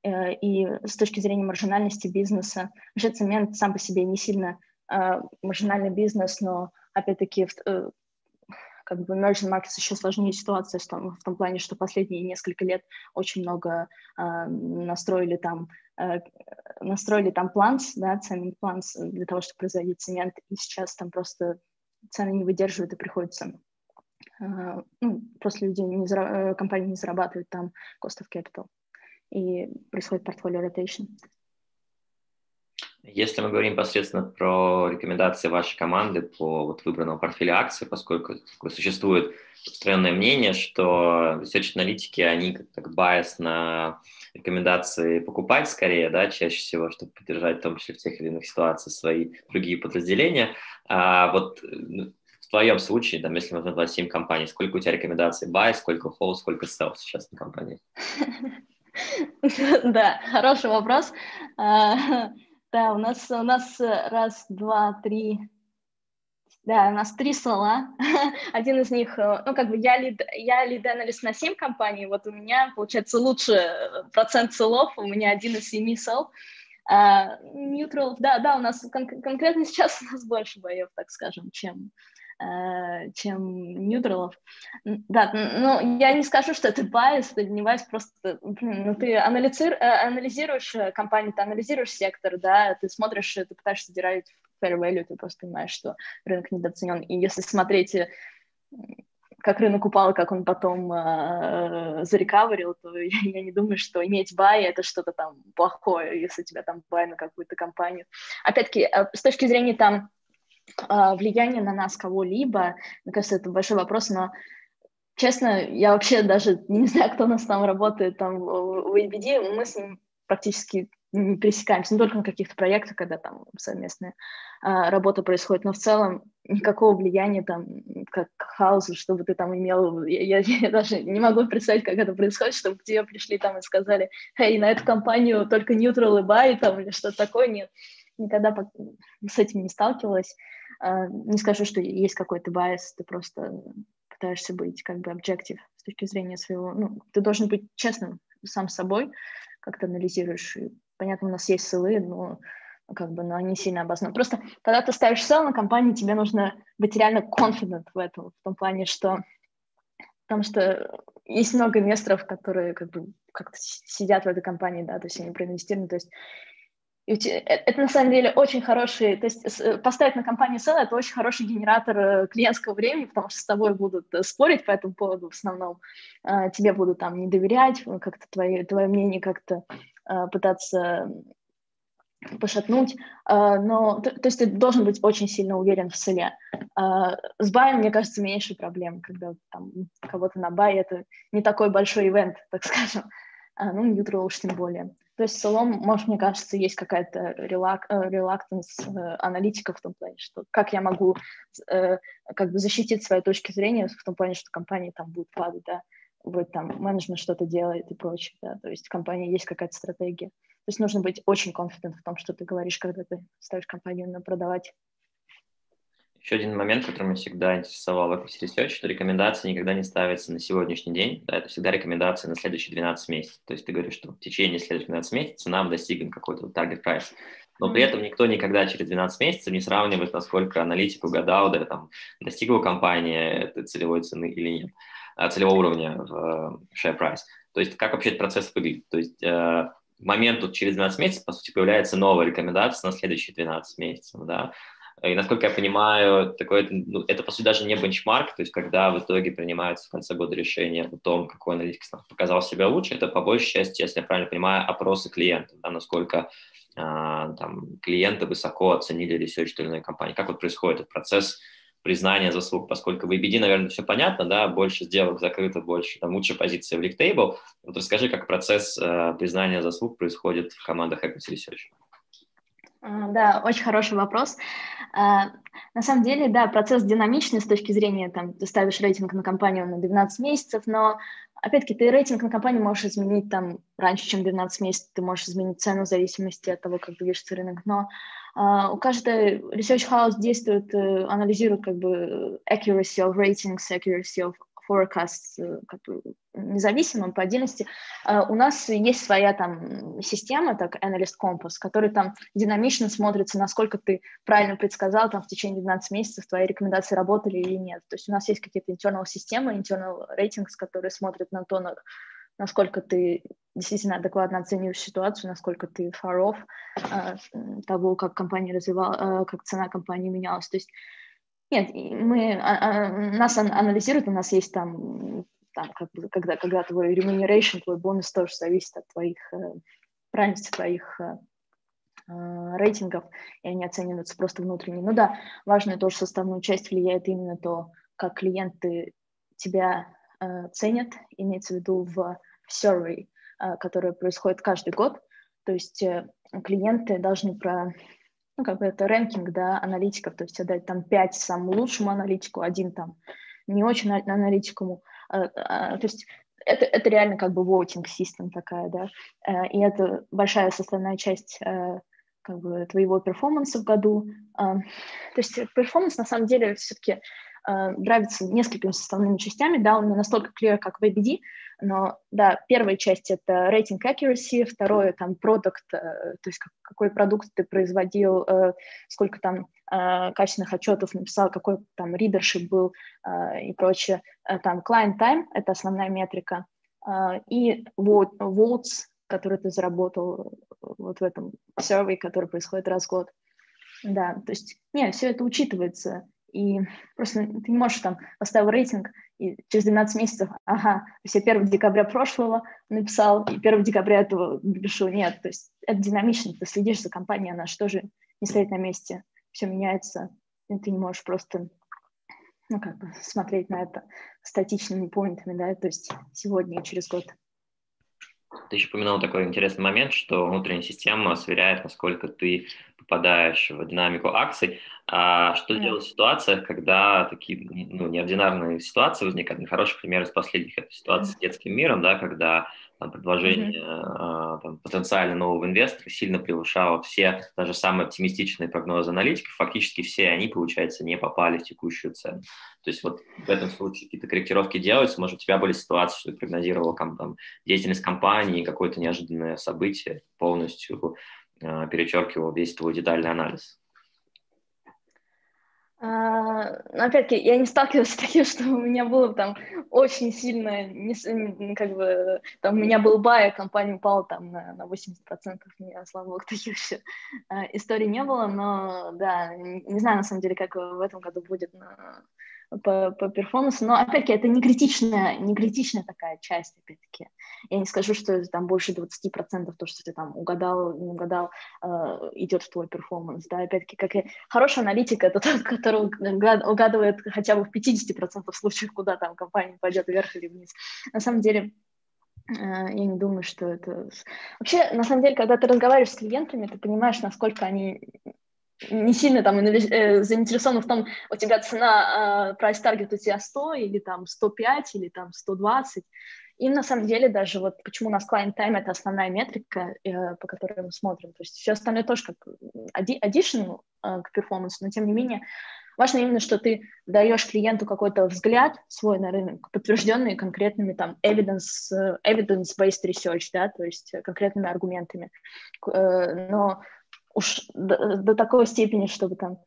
Uh, и с точки зрения маржинальности бизнеса, вообще цемент сам по себе не сильно uh, маржинальный бизнес, но опять-таки uh, как бы emerging markets еще сложнее ситуация в том, в том плане, что последние несколько лет очень много э, настроили там э, настроили там планс, да, ценный планс для того, чтобы производить цемент, и сейчас там просто цены не выдерживают и приходится э, ну, просто люди не зара- э, компании не зарабатывают там cost of capital и происходит портфолио rotation. Если мы говорим непосредственно про рекомендации вашей команды по вот выбранному портфелю акций, поскольку существует странное мнение, что research-аналитики, они как так байс на рекомендации покупать скорее, да, чаще всего, чтобы поддержать в том числе в тех или иных ситуациях свои другие подразделения. А вот ну, в твоем случае, там, если мы назвать 7 компаний, сколько у тебя рекомендаций buy, сколько hold, сколько sell сейчас на компании? Да, хороший вопрос. Да, у нас, у нас э, раз, два, три, Да, у нас три sell а. Один из них, э, ну, как бы я lead, я lead analyst на семь компаний, вот у меня, получается, лучше э, процент sell ов, у меня один из семи sell. А, neutral ов, да, да, у нас кон- конкретно сейчас у нас больше buy ев, так скажем, чем чем neutral ов. Да, ну, я не скажу, что это bias, это не bias, просто ну, ты анализир, э, анализируешь э, компанию, ты анализируешь сектор, да, ты смотришь, ты пытаешься делать fair value, ты просто понимаешь, что рынок недооценен. И если смотреть как рынок упал, как он потом э, зарекаверил, то я, я не думаю, что иметь бай — это что-то там плохое, если у тебя там бай на какую-то компанию. Опять-таки, с точки зрения там влияние на нас кого-либо, мне кажется, это большой вопрос, но честно, я вообще даже не знаю, кто у нас там работает там в ABD, мы с ним практически не пересекаемся, не только на каких-то проектах, когда там совместная а, работа происходит, но в целом никакого влияния там, как house, чтобы ты там имел, я, я, я даже не могу представить, как это происходит, чтобы к тебе пришли там и сказали, эй, на эту компанию только neutral и buy там или что-то такое, нет никогда с этим не сталкивалась. А, не скажу, что есть какой-то bias, ты просто пытаешься быть как бы objective с точки зрения своего... Ну, ты должен быть честным сам с собой, как ты анализируешь. И, понятно, у нас есть ссылы, но как бы, но они сильно обоснованы. Просто когда ты ставишь ссылку на компании, тебе нужно быть реально confident в этом, в том плане, что потому что есть много инвесторов, которые как бы как-то сидят в этой компании, да, то есть они проинвестированы, то есть Э, это на самом деле очень хороший, то есть э, поставить на компанию сел это очень хороший генератор э, клиентского времени, потому что с тобой будут спорить по этому поводу в основном, а, тебе будут там не доверять, как-то твое, твое мнение как-то а, пытаться пошатнуть, а, но то, то есть ты должен быть очень сильно уверен в селе. С баем, мне кажется, меньше проблем, когда там кого-то на бай, это не такой большой ивент, так скажем, ну, ньютро уж тем более. То есть в целом, может, мне кажется, есть какая-то релак, релактанс э, э, аналитиков в том плане, что как я могу э, как бы защитить свои точки зрения в том плане, что компания там будет падать, да, будет там менеджмент что-то делает и прочее, да, то есть в компании есть какая-то стратегия. То есть нужно быть очень confident в том, что ты говоришь, когда ты ставишь компанию на продавать. Еще один момент, который меня всегда интересовал в Equity Research, что рекомендации никогда не ставятся на сегодняшний день, да, это всегда рекомендации на следующие 12 месяцев. То есть ты говоришь, что в течение следующих 12 месяцев нам достигнем какой-то target price. Но при этом никто никогда через 12 месяцев не сравнивает, насколько аналитик угадал, да, там, достигла компания этой целевой цены или нет, а, целевого уровня в э, share price. То есть как вообще этот процесс выглядит. То есть э, момент через 12 месяцев, по сути, появляется новая рекомендация на следующие 12 месяцев, да, и насколько я понимаю, такое, ну, это, по сути, даже не бенчмарк, то есть когда в итоге принимается в конце года решение о том, какой аналитик показал себя лучше, это по большей части, если я правильно понимаю, опросы клиентов, да, насколько а, там, клиенты высоко оценили research той или иной компании. Как вот происходит этот процесс признания заслуг, поскольку в IBD, наверное, все понятно, да, больше сделок закрыто, больше, там, лучшая позиция в League Вот расскажи, как процесс э, признания заслуг происходит в командах Equity Research. А, да, очень хороший вопрос. А, на самом деле, да, процесс динамичный с точки зрения, там, ты ставишь рейтинг на компанию на 12 месяцев, но, опять-таки, ты рейтинг на компанию можешь изменить там раньше, чем 12 месяцев, ты можешь изменить цену в зависимости от того, как движется рынок, но Uh, у каждой research house действует, uh, анализирует как бы accuracy of ratings, accuracy of forecast э, независимым по отдельности. Э, у нас есть своя там система, так, Analyst Compass, который там динамично смотрится, насколько ты правильно предсказал там в течение 12 месяцев твои рекомендации работали или нет. То есть у нас есть какие-то internal системы, internal ratings, которые смотрят на то, насколько ты действительно адекватно оцениваешь ситуацию, насколько ты far off э, того, как компания развивала, как цена компании менялась. То есть нет, мы, а, а, нас анализируют, у нас есть там, там как бы, когда, когда твой remuneration, твой бонус тоже зависит от твоих, э, правильности твоих э, э, рейтингов, и они оцениваются просто внутренне. Ну да, важную тоже составную часть влияет именно то, как клиенты тебя э, ценят, имеется в виду в, survey, э, которое происходит каждый год. То есть э, клиенты должны про ну, как бы это рэнкинг, да, аналитиков, то есть отдать там пять самому лучшему аналитику, один там не очень аналитику, а, а, то есть это, это реально как бы voting system такая, да, э, и это большая составная часть э, как бы твоего перформанса в году. То есть перформанс на самом деле все-таки нравится несколькими составными частями, да, он не настолько clear, как в ABD, но, да, первая часть — это rating accuracy, второе — там продукт, э, то есть какой продукт ты производил, э, сколько там э, качественных отчетов написал, какой там readership был и прочее. Там client time — это основная метрика, и votes, которые ты заработал вот в этом серве, который происходит раз в год. Да, то есть, нет, все это учитывается, и просто ты не можешь там поставил рейтинг, и через 12 месяцев, ага, то есть я 1 декабря прошлого написал, и 1 декабря этого пишу. Нет, то есть это динамично, ты следишь за компанией, она же тоже не стоит на месте, все меняется, и ты не можешь просто ну, как бы смотреть на это статичными поинтами, да, то есть сегодня и через год. Ты еще упомянул такой интересный момент, что внутренняя система сверяет, насколько ты попадаешь в динамику акций. А что делать в ситуациях, когда такие ну, неординарные ситуации возникают? Нехороший пример из последних – это ситуация с детским миром, да, когда там, предложение mm-hmm. там, потенциально нового инвестора сильно превышало все, даже самые оптимистичные прогнозы аналитиков, фактически все они, получается, не попали в текущую цену. То есть вот в этом случае какие-то корректировки делаются, может, у тебя были ситуации, что ты прогнозировал там, деятельность компании, какое-то неожиданное событие полностью э, перечеркивал весь твой детальный анализ. А, но опять-таки, я не сталкивалась с таким, что у меня было там очень сильно, не, как бы, там у меня был бай, а компания упала там на, на 80%, у меня, слава богу, таких еще а, историй не было, но да, не знаю, на самом деле, как в этом году будет, но по, по перформансу, но, опять-таки, это не критичная, не критичная такая часть, опять-таки. Я не скажу, что там больше 20% то, что ты там угадал, не угадал, э, идет в твой перформанс, да, опять-таки, как и хороший аналитик, это тот, который угадывает хотя бы в 50% случаев, куда там компания пойдет вверх или вниз. На самом деле, э, я не думаю, что это... Вообще, на самом деле, когда ты разговариваешь с клиентами, ты понимаешь, насколько они не сильно там э, заинтересованы в том, у тебя цена, price target у тебя 100 или там 105 или там 120. И на самом деле даже вот почему у нас client time это основная метрика, э, по которой мы смотрим. То есть все остальное тоже как addition э, к перформансу, но тем не менее важно именно, что ты даешь клиенту какой-то взгляд свой на рынок, подтвержденный конкретными там evidence, э, evidence-based research, да, то есть конкретными аргументами. Э, но уж до, до такой степени, чтобы там,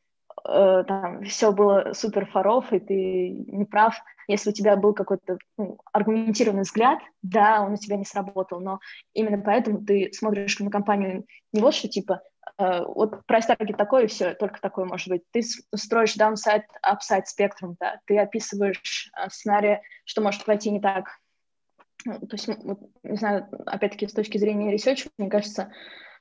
э, там все было супер фаров, и ты не прав. Если у тебя был какой-то ну, аргументированный взгляд, да, он у тебя не сработал, но именно поэтому ты смотришь на компанию не вот что типа Uh, вот прайс таргет такой, и все, только такой может быть. Ты строишь downside, upside спектрум, да, ты описываешь uh, сценарий, что может пойти не так. Ну, то есть, вот, не знаю, опять-таки, с точки зрения research а, мне кажется,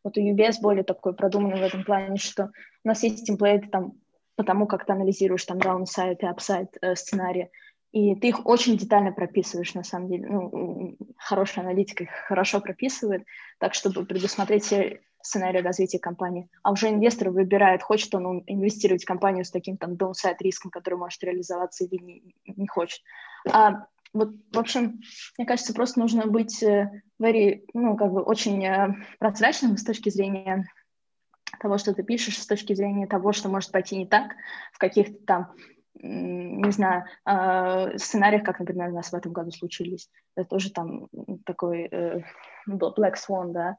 вот у UBS более такой продуманный в этом плане, что у нас есть template ы там по тому, как ты анализируешь там downside и upside э, сценарии, и ты их очень детально прописываешь, на самом деле. Ну, хорошая аналитика их хорошо прописывает, так, чтобы предусмотреть все сценарии развития компании. А уже инвестор выбирает, хочет он инвестировать в компанию с таким там downside риском, который может реализоваться или не, не хочет. А вот, в общем, мне кажется, просто нужно быть э, very, ну, как бы очень э, прозрачным с точки зрения того, что ты пишешь, с точки зрения того, что может пойти не так в каких-то там, не знаю, э, сценариях, как, например, у нас в этом году случились. Это тоже там такой black swan, да,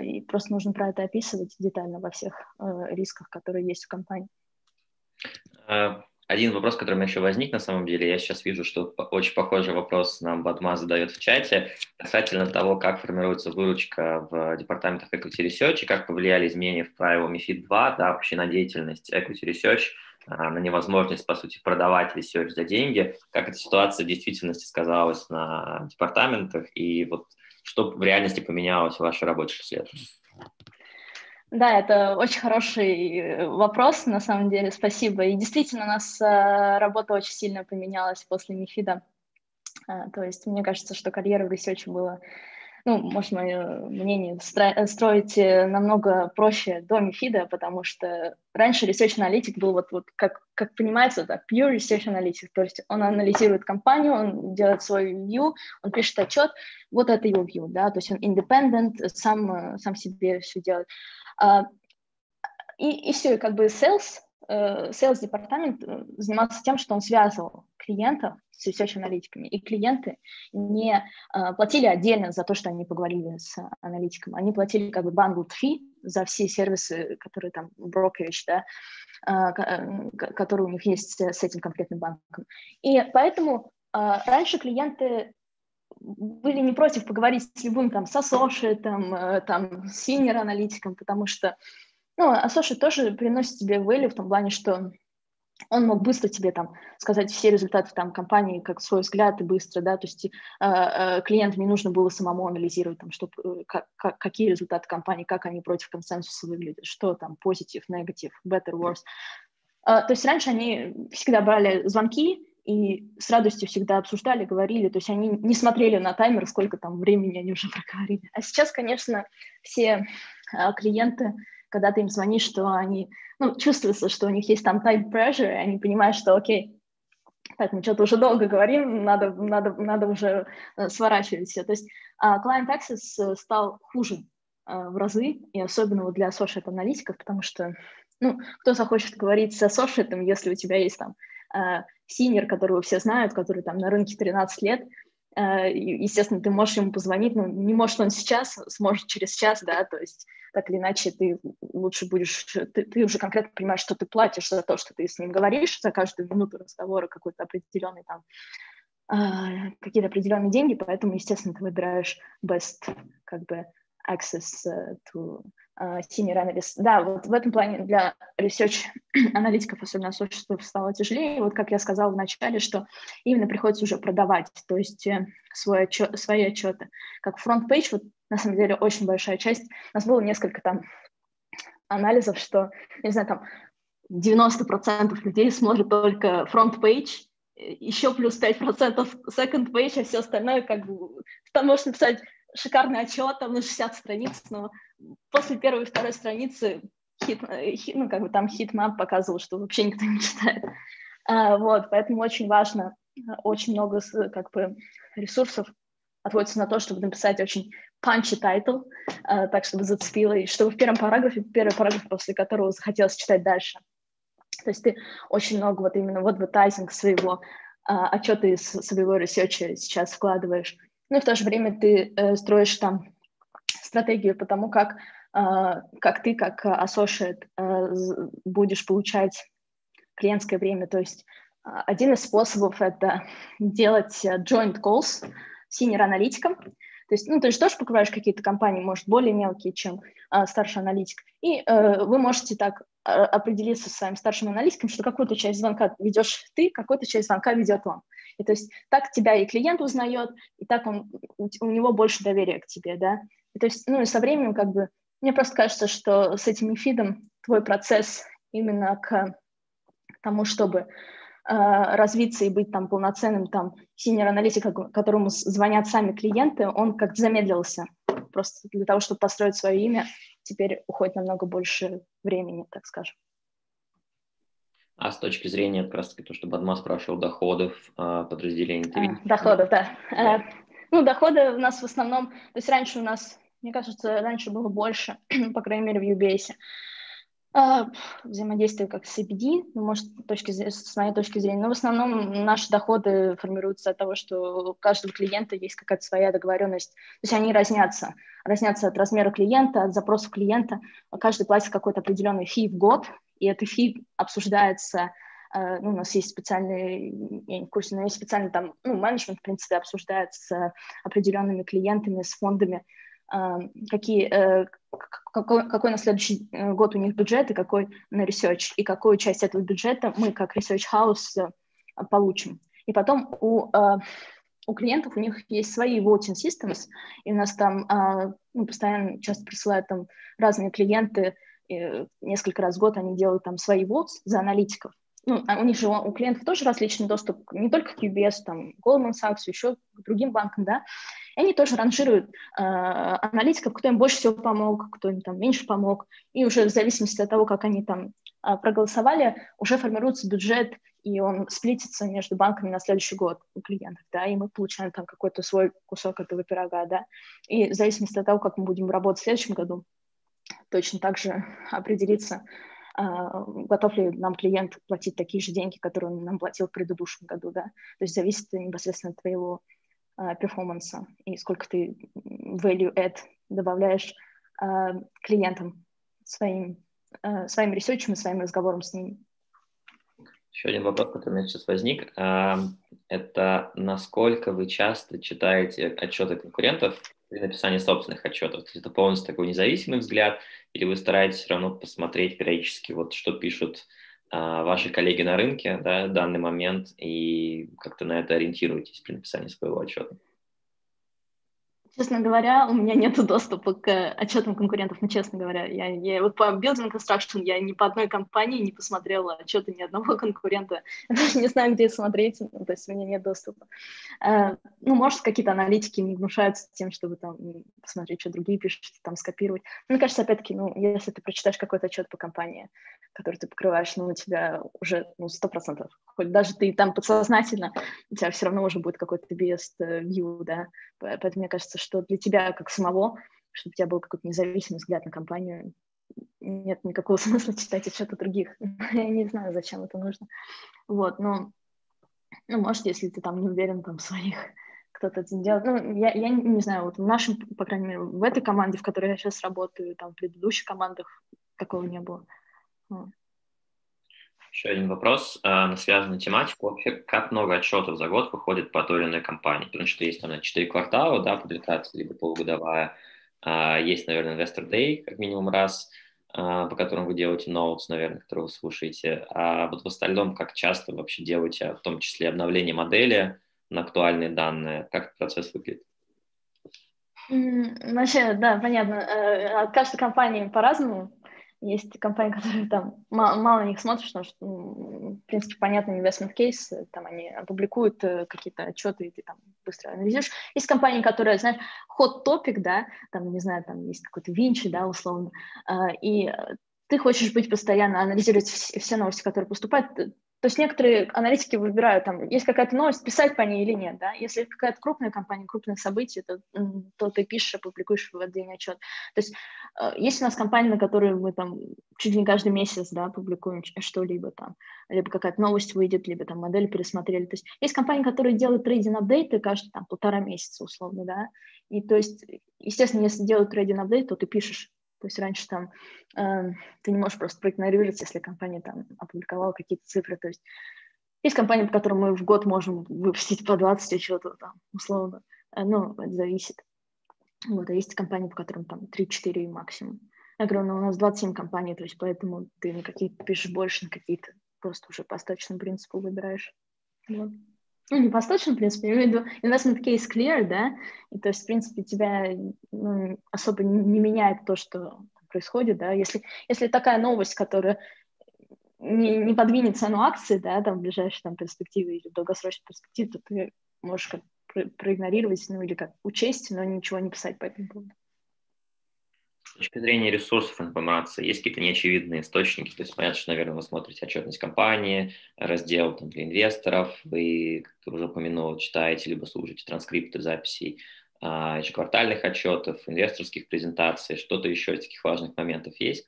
и просто нужно про это описывать детально во всех рисках, которые есть в компании. Один вопрос, который у меня еще возник на самом деле, я сейчас вижу, что очень похожий вопрос нам Бадма задает в чате касательно того, как формируется выручка в департаментах Equity Research и как повлияли изменения в правила MIFID 2, да, вообще на деятельность Equity Research, а, на невозможность, по сути, продавать research за деньги, как эта ситуация в действительности сказалась на департаментах и вот что в реальности поменялось в вашей работе после этого? Да, это очень хороший э, вопрос, на самом деле, спасибо. И действительно, у нас э, работа очень сильно поменялась после MiFID а. Э, то есть мне кажется, что карьера в research е была, ну, может, мое мнение, стро- строить намного проще до МИФИда, потому что раньше research аналитик был вот, вот как, как понимается, так, pure research аналитик, то есть он анализирует компанию, он делает свой view, он пишет отчет, вот это его view, да, то есть он independent, сам, сам себе все делает. А, и, и все, и как бы sales, э, sales департамент э, занимался тем, что он связывал клиентов с research-аналитиками, и клиенты не э, платили отдельно за то, что они поговорили с аналитиком, они платили как бы bundled fee за все сервисы, которые там brokerage, да, которые у них есть с этим конкретным банком. И поэтому раньше клиенты были не против поговорить с любым там, с associate, э, там, с senior аналитиком, потому что, ну, associate тоже приносит тебе value в том плане, что он мог быстро тебе там сказать все результаты там компании как свой взгляд и быстро, да, то есть э, э, клиенту не нужно было самому анализировать там, что, э, как, как, какие результаты компании, как они против консенсуса выглядят, что там позитив, негатив, better, worse. Э, то есть раньше они всегда брали звонки, и с радостью всегда обсуждали, говорили, то есть они не смотрели на таймер, сколько там времени они уже проговорили. А сейчас, конечно, все а, клиенты, когда ты им звонишь, что они, ну, чувствуется, что у них есть там time pressure, и они понимают, что, окей, так, мы что-то уже долго говорим, надо, надо, надо уже э, сворачивать все. То есть uh, Client Access э, стал хуже uh, в разы, и особенно вот для associate-аналитиков, потому что, ну, кто захочет говорить с associate, если у тебя есть там uh, синер, которого все знают, который там на рынке 13 лет, э, естественно, ты можешь ему позвонить, но не может он сейчас, сможет через час, да, то есть так или иначе ты лучше будешь, ты, ты уже конкретно понимаешь, что ты платишь за то, что ты с ним говоришь, за каждую минуту разговора какой-то определенный там, э, какие-то определенные деньги, поэтому, естественно, ты выбираешь best, как бы, access э, to senior analyst. Да, вот в этом плане для research аналитиков, особенно associates, стало тяжелее. Вот как я сказала в начале, что именно приходится уже продавать, то есть э, свой отчет, свои отчеты. Как front page, вот на самом деле очень большая часть. У нас было несколько там анализов, что, не знаю, там 90% людей смотрят только front page, еще плюс 5% second page, а все остальное как бы... Там можешь написать шикарный отчет, там на 60 страниц, но после первой и второй страницы хит, э, хит, ну, как бы там heatmap показывал, что вообще никто не читает. А, вот, поэтому очень важно, очень много как бы ресурсов отводится на то, чтобы написать очень punchy title, а, так, чтобы зацепило, и чтобы в первом параграфе, первый параграф, после которого захотелось читать дальше. То есть ты очень много вот именно в advertising своего а, отчета из своего research а сейчас вкладываешь. Ну и в то же время ты э, строишь там стратегию по тому, как, э, как ты, как associate, э, будешь получать клиентское время. То есть э, один из способов — это делать joint calls senior-аналитиком. То есть, ну, ты же тоже покрываешь какие-то компании, может, более мелкие, чем э, старший аналитик. И э, вы можете так э, определиться с своим старшим аналитиком, что какую-то часть звонка ведешь ты, какую-то часть звонка ведет он. И то есть так тебя и клиент узнает, и так он, у него больше доверия к тебе, да. То есть, ну и со временем как бы, мне просто кажется, что с этим фидом твой процесс именно к тому, чтобы э, развиться и быть там полноценным там синер-аналитиком, которому звонят сами клиенты, он как замедлился. Просто для того, чтобы построить свое имя, теперь уходит намного больше времени, так скажем. А с точки зрения, как раз таки, то, что Бадма спрашивал, доходов э, подразделений? А, доходов, да. да. Э, ну, доходы у нас в основном, то есть раньше у нас, мне кажется, раньше было больше, по крайней мере, в UBS. Uh, взаимодействие как с CBD, ну, может, точки, с моей точки зрения, но в основном наши доходы формируются от того, что у каждого клиента есть какая-то своя договоренность, то есть они разнятся, разнятся от размера клиента, от запроса клиента, каждый платит какой-то определенный фи в год, и этот фи обсуждается, э, ну, у нас есть специальный, я не в курсе, но есть специальный там, ну, менеджмент, в принципе, обсуждает с определенными клиентами, с фондами, какие, э, какой, какой на следующий год у них бюджет и какой на research, и какую часть этого бюджета мы как research house получим. И потом у, у клиентов у них есть свои voting systems, и у нас там ну, постоянно часто присылают там разные клиенты несколько раз в год они делают там свои votes за аналитиков. Ну, а у них же у клиентов тоже различный доступ, не только к UBS, там, Goldman Sachs, еще к другим банкам, да, и они тоже ранжируют э, аналитиков, кто им больше всего помог, кто им там меньше помог, и уже в зависимости от того, как они там э, проголосовали, уже формируется бюджет, и он сплитится между банками на следующий год у клиентов, да, и мы получаем там какой-то свой кусок этого пирога, да, и в зависимости от того, как мы будем работать в следующем году, точно так же определиться, готов ли нам клиент платить такие же деньги, которые он нам платил в предыдущем году, да, то есть зависит непосредственно от твоего перформанса и сколько ты value add добавляешь клиентам своим, своим ресерчем и своим разговором с ними. Еще один вопрос, который у меня сейчас возник, это насколько вы часто читаете отчеты конкурентов при написании собственных отчетов? То есть это полностью такой независимый взгляд, или вы стараетесь все равно посмотреть периодически, вот что пишут ваши коллеги на рынке да, в данный момент, и как-то на это ориентируетесь при написании своего отчета? Честно говоря, у меня нет доступа к отчетам конкурентов, ну, честно говоря. Я, я вот по Building Construction я ни по одной компании не посмотрела отчеты ни одного конкурента. Даже не знаю, где смотреть, ну, то есть у меня нет доступа. Uh, ну, может, какие-то аналитики не гнушаются тем, чтобы там посмотреть, что другие пишут, там скопировать. Мне кажется, опять-таки, ну, если ты прочитаешь какой-то отчет по компании, который ты покрываешь, ну, у тебя уже, ну, сто процентов. Хоть даже ты там подсознательно, у тебя все равно уже будет какой-то biased view, да. Поэтому мне кажется, что для тебя как самого, чтобы у тебя был какой-то независимый взгляд на компанию, нет никакого смысла читать отчеты других. Я не знаю, зачем это нужно. Вот, но, ну, может, если ты там не уверен там своих, кто-то это делает. Ну, я, я не знаю, вот в нашем, по крайней мере, в этой команде, в которой я сейчас работаю, там, в предыдущих командах такого не было. Еще один вопрос э, на связанную тематику. Вообще, как много отчетов за год выходит по той или иной компании? Потому что есть там 4 квартала, да, публикация, либо полугодовая. Э, есть, наверное, Investor Day, как минимум раз, э, по которому вы делаете ноутс, наверное, которые вы слушаете. А вот в остальном, как часто вообще делаете, в том числе обновление модели на актуальные данные? Как этот процесс выглядит? Вообще, да, понятно. От каждой компании по-разному. Есть компании, которые там мало, на них смотришь, потому что, в принципе, понятный investment кейс, там они опубликуют э, какие-то отчеты, и ты там быстро анализируешь. Есть компании, которые, знаешь, hot topic, да, там, не знаю, там есть какой-то Винчи, да, условно, э, и ты хочешь быть постоянно, анализировать все новости, которые поступают, то есть некоторые аналитики выбирают, там, есть какая-то новость, писать по ней или нет, да, если какая-то крупная компания, крупное событие, то, то ты пишешь, опубликуешь в день отчет. То есть э, есть у нас компании, на которые мы там чуть ли не каждый месяц, да, публикуем что-либо там, либо какая-то новость выйдет, либо там модель пересмотрели. То есть есть компании, которые делают трейдинг апдейты каждые там полтора месяца условно, да, и то есть, естественно, если делают трейдинг апдейт, то ты пишешь то есть раньше там э, ты не можешь просто проигнорировать, если компания там опубликовала какие-то цифры. То есть есть компании, по которым мы в год можем выпустить по 20 отчетов, там, условно. Э, ну, это зависит. Вот, а есть компании, по которым там 3-4 максимум. Я говорю, ну, у нас 27 компаний, то есть поэтому ты на какие-то пишешь больше, на какие-то просто уже по остаточному принципу выбираешь. Вот ну, не по остаточному принципу, я имею в виду investment case clear, да, и то есть, в принципе, тебя ну, особо не меняет то, что происходит, да, если, если такая новость, которая не, не подвинет цену акции, да, там, в ближайшей там, перспективе или в долгосрочной перспективе, то ты можешь как проигнорировать, ну, или как учесть, но ничего не писать по этому поводу. С точки зрения ресурсов информации, есть какие-то неочевидные источники? То есть, понятно, что, наверное, вы смотрите отчетность компании, раздел там, для инвесторов, вы, как уже упомянул, читаете либо слушаете транскрипты записей а, ежеквартальных отчетов, инвесторских презентаций, что-то еще из таких важных моментов есть?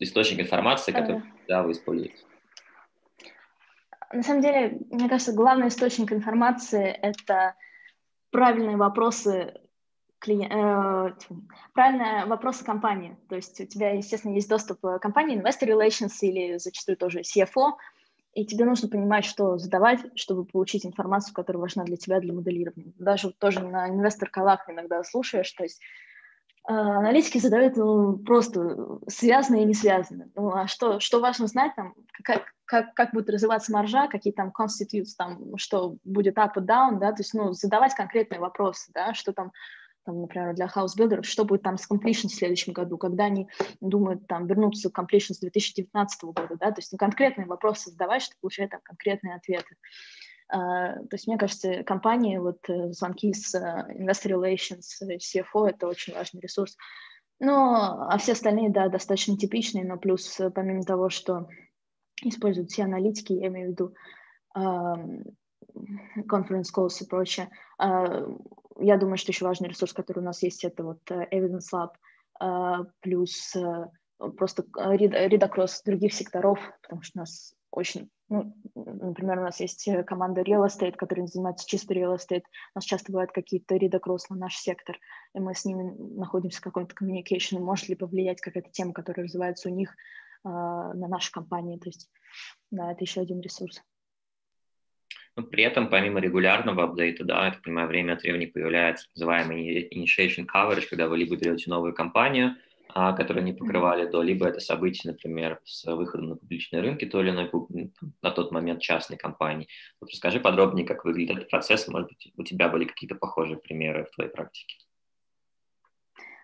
Источник информации, который да, вы используете? На самом деле, мне кажется, главный источник информации – это правильные вопросы клиент, э, правильно вопросы компании. То есть у тебя, естественно, есть доступ к компании, investor relations или зачастую тоже CFO, и тебе нужно понимать, что задавать, чтобы получить информацию, которая важна для тебя, для моделирования. Даже тоже на инвестор-колах иногда слушаешь, то есть э, аналитики задают ну, просто связанные и не связанные. Ну, а что, что важно знать, там, как, как, как будет развиваться маржа, какие там constituents, там, что будет up и down, да, то есть, ну, задавать конкретные вопросы, да, что там там, например, для house builder ов, что будет там с completion в следующем году, когда они думают там вернуться к completion с 2019 года, да, то есть ну, конкретные вопросы задавать, чтобы получать там конкретные ответы. Uh, то есть, мне кажется, компании, вот э, звонки с uh, Investor Relations, э, CFO — это очень важный ресурс. Ну, а все остальные, да, достаточно типичные, но плюс, помимо того, что используют все аналитики, я имею в виду uh, conference calls и прочее, я думаю, что еще важный ресурс, который у нас есть, это вот э, Evidence Lab, э, плюс э, просто редокросс других секторов, потому что у нас очень, ну, например, у нас есть команда real estate, которая занимается чисто real estate. У нас часто бывают какие-то редокросс на наш сектор, и мы с ними находимся в каком-то communication. Может ли повлиять какая-то тема, которая развивается у них на нашу компанию? То есть, да, это еще один ресурс. Но при этом, помимо регулярного апдейта, да, я так понимаю, время от времени появляется называемый initiation coverage, когда вы либо берете новую компанию, а, которые не покрывали до, либо это события, например, с выходом на публичные рынки той или иной на тот момент частной компании. Вот расскажи подробнее, как выглядит этот процесс, может быть, у тебя были какие-то похожие примеры в твоей практике.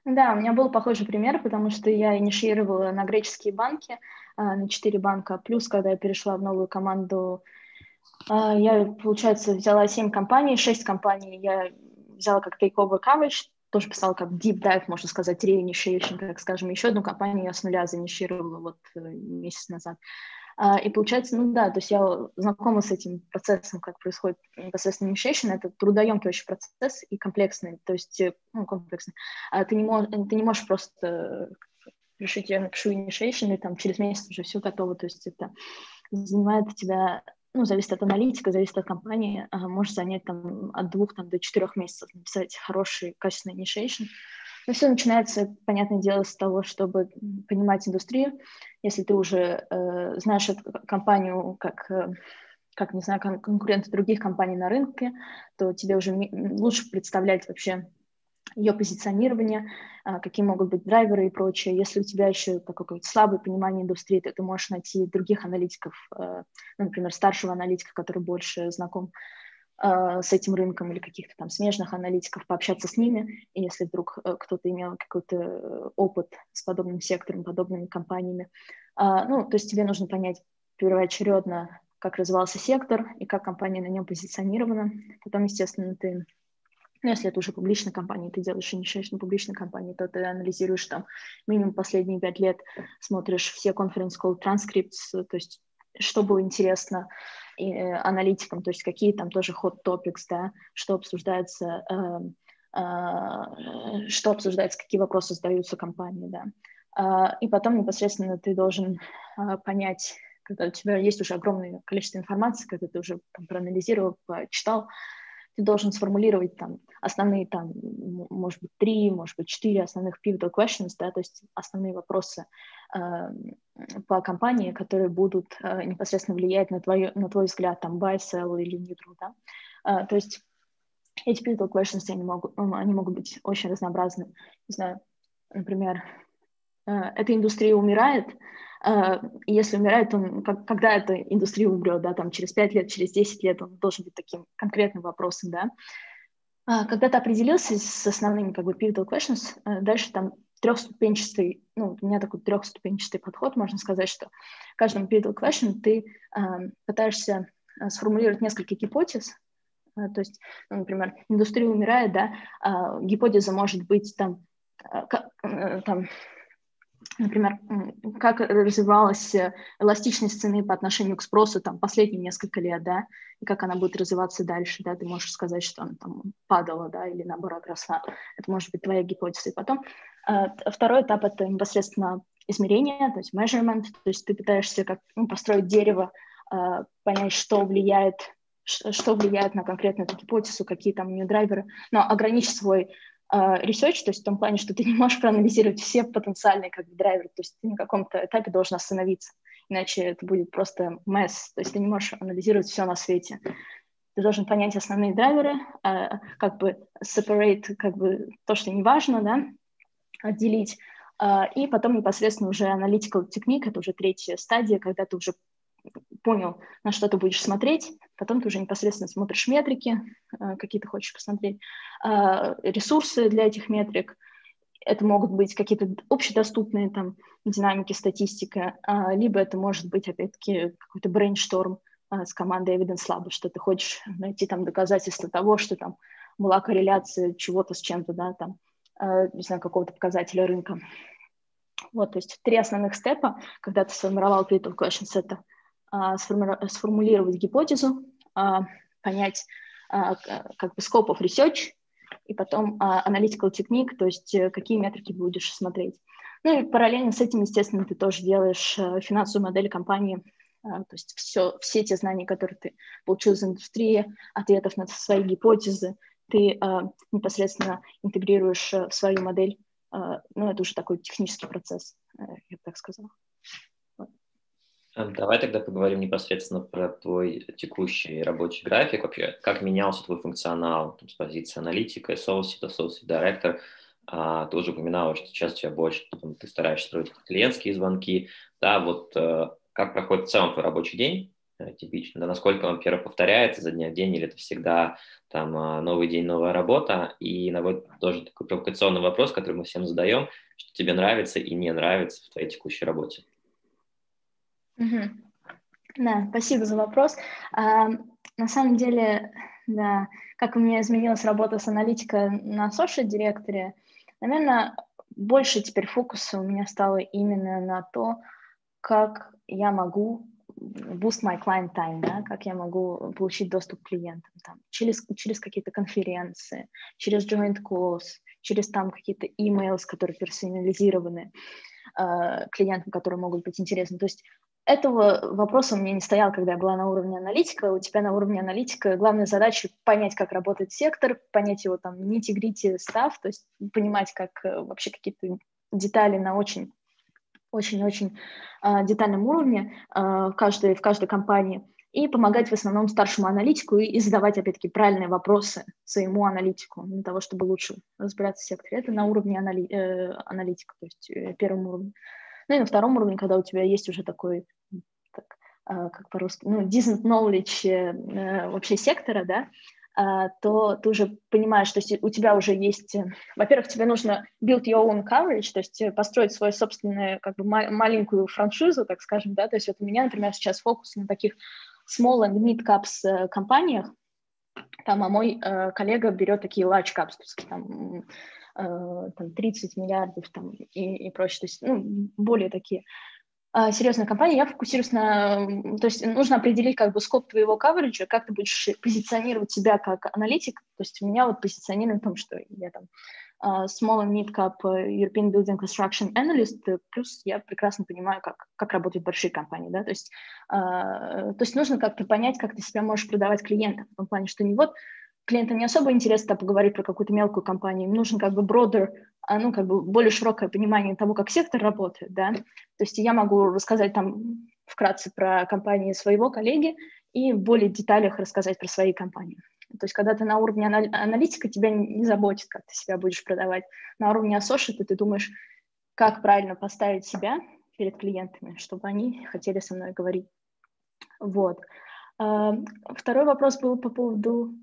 Да, у меня был похожий пример, потому что я инициировала на греческие банки, а, на четыре банка, плюс, когда я перешла в новую команду я, получается, взяла 7 компаний, 6 компаний я взяла как takeover coverage, тоже писала как deep dive, можно сказать, reinitiation, как скажем, еще одну компанию я с нуля заинишировала вот э, месяц назад. А, и получается, ну да, то есть я знакома с этим процессом, как происходит непосредственно initiation, это трудоемкий очень процесс и комплексный, то есть, э, ну, комплексный. А ты не, можешь, ты не можешь просто решить, я напишу initiation, и там через месяц уже все готово, то есть это занимает тебя ну, зависит от аналитика, зависит от компании, а, может занять там от двух там, до четырех месяцев написать хороший, качественный initiation. Но все начинается, понятное дело, с того, чтобы понимать индустрию. Если ты уже э, знаешь эту компанию как, э, как, не знаю, конкуренты других компаний на рынке, то тебе уже лучше представлять вообще ее позиционирование, а, какие могут быть драйверы и прочее. Если у тебя еще такое слабое понимание индустрии, то ты можешь найти других аналитиков, э, ну, например, старшего аналитика, который больше знаком э, с этим рынком или каких-то там смежных аналитиков, пообщаться с ними, и если вдруг э, кто-то имел какой-то опыт с подобным сектором, подобными компаниями, а, ну, то есть тебе нужно понять первоочередно, как развивался сектор и как компания на нем позиционирована. Потом, естественно, ты ну, если это уже публичная компания, ты делаешь инициation публичной компании, то ты анализируешь там минимум последние пять лет, смотришь все конференц call transcripts, то есть что было интересно и, э, аналитикам, то есть какие там тоже hot topics, да, что обсуждается, э, э, что обсуждается, какие вопросы задаются компании, да. Э, и потом непосредственно ты должен э, понять, когда у тебя есть уже огромное количество информации, когда ты уже там, проанализировал, почитал, ты должен сформулировать там основные там, может быть, три, может быть, четыре основных pivotal questions, да, то есть основные вопросы э, по компании, которые будут э, непосредственно влиять на, твой на твой взгляд, там, buy, sell или neutral, да. Э, то есть эти pivotal questions, они могут, они могут быть очень разнообразны. Не знаю, например, э, эта индустрия умирает, если умирает, он, как, когда эта индустрия умрет, да, там через 5 лет, через 10 лет, он должен быть таким конкретным вопросом, да. Uh, когда ты определился с основными, как бы, pivotal questions, uh, дальше там трехступенчатый, ну, у меня такой трехступенчатый подход, можно сказать, что каждому pivotal question ты пытаешься сформулировать несколько гипотез, то есть, ну, например, индустрия умирает, да, гипотеза может быть там, э, там например, как развивалась э, эластичность цены по отношению к спросу там последние несколько лет, да, и как она будет развиваться дальше, да, ты можешь сказать, что она там падала, да, или наоборот росла. Это может быть твоя гипотеза. И потом э, второй этап — это непосредственно измерение, то есть measurement, то есть ты пытаешься как ну, построить дерево, э, понять, что влияет что влияет на конкретную эту гипотезу, какие там у нее драйверы, но ограничить свой а, research, то есть в том плане, что ты не можешь проанализировать все потенциальные как бы, драйверы, то есть ты на каком-то этапе должен остановиться, иначе это будет просто mess, то есть ты не можешь анализировать все на свете. Ты должен понять основные драйверы, а, как бы separate как бы то, что не важно, да, отделить, а, и потом непосредственно уже analytical technique, это уже третья стадия, когда ты уже понял, на что ты будешь смотреть, потом ты уже непосредственно смотришь метрики, э, какие ты хочешь посмотреть, э, ресурсы для этих метрик. Это могут быть какие-то общедоступные там динамики, статистика, э, либо это может быть, опять-таки, какой-то брейншторм с командой Evidence Lab, что ты хочешь найти там доказательства того, что там была корреляция чего-то с чем-то, да, там, не знаю, какого-то показателя рынка. Вот, то есть три основных степа, когда ты сформировал critical questions, это а, сформулировать гипотезу, а, понять а, как бы scope of research, и потом analytical technique, то есть э, какие метрики будешь смотреть. Ну и параллельно с этим, естественно, ты тоже делаешь э, финансовую модель компании, э, то есть все, все те знания, которые ты получил из индустрии, ответов на свои гипотезы, ты э, непосредственно интегрируешь в свою модель. Ну, это уже такой технический процесс, я бы так сказала. Давай тогда поговорим непосредственно про твой текущий рабочий график. Вообще, как менялся твой функционал там, с позиции аналитика, associate, associate director. А, ты уже упоминала, что сейчас у тебя больше, там, ты стараешься строить клиентские звонки. Да, вот э, как проходит в целом твой рабочий день, э, типично, да, насколько он, первое, повторяется за дня в день, или это всегда там э, новый день, новая работа, и наводит тоже такой провокационный вопрос, который мы всем задаем, что тебе нравится и не нравится в твоей текущей работе. Угу. Да, спасибо за вопрос. А, на самом деле, да, как у меня изменилась работа с аналитикой на social директоре, наверное, больше теперь фокуса у меня стало именно на то, как я могу boost my client time, да, как я могу получить доступ к клиентам там, через, через какие-то конференции, через joint calls, через там какие-то emails, которые персонализированы э, клиентам, которые могут быть интересны. То есть этого вопроса у меня не стоял, когда я была на уровне аналитика. У тебя на уровне аналитика главная задача понять, как работает сектор, понять его там нити-грити став, то есть понимать, как э, вообще какие-то детали на очень очень-очень э, детальном уровне э, в, каждой, в каждой компании и помогать в основном старшему аналитику и, и задавать, опять-таки, правильные вопросы своему аналитику для того, чтобы лучше разбираться в секторе. Это на уровне анали, э, аналитика, то есть э, уровне. Ну и на втором уровне, когда у тебя есть уже такой, так, э, как по-русски, ну, decent knowledge э, вообще сектора, да, Uh, то ты уже понимаешь, что у тебя уже есть, э, во-первых, тебе нужно build your own coverage, то есть построить свою собственную как бы ма- маленькую франшизу, так скажем, да, то есть вот у меня, например, сейчас фокус на таких small and mid caps компаниях, там, а мой э, коллега берет такие large caps, то есть там Э, там, 30 миллиардов там, и, и прочее, то есть ну, более такие а, серьезные компании, я фокусируюсь на... То есть нужно определить как бы скоп твоего кавериджа, как ты будешь позиционировать себя как аналитик. То есть у меня вот позиционирование в том, что я там uh, small and mid-cap European Building Construction Analyst, плюс я прекрасно понимаю, как, как работают большие компании, да, то есть, uh, то есть нужно как-то понять, как ты себя можешь продавать клиентам, в том плане, что не вот клиентам не особо интересно поговорить про какую-то мелкую компанию, им нужен как бы broader, а, ну, как бы более широкое понимание того, как сектор работает, да, то есть я могу рассказать там вкратце про компании своего коллеги и в более деталях рассказать про свои компании. То есть когда ты на уровне аналитика, тебя не заботит, как ты себя будешь продавать. На уровне associate ты думаешь, как правильно поставить себя перед клиентами, чтобы они хотели со мной говорить. Вот. А, второй вопрос был по поводу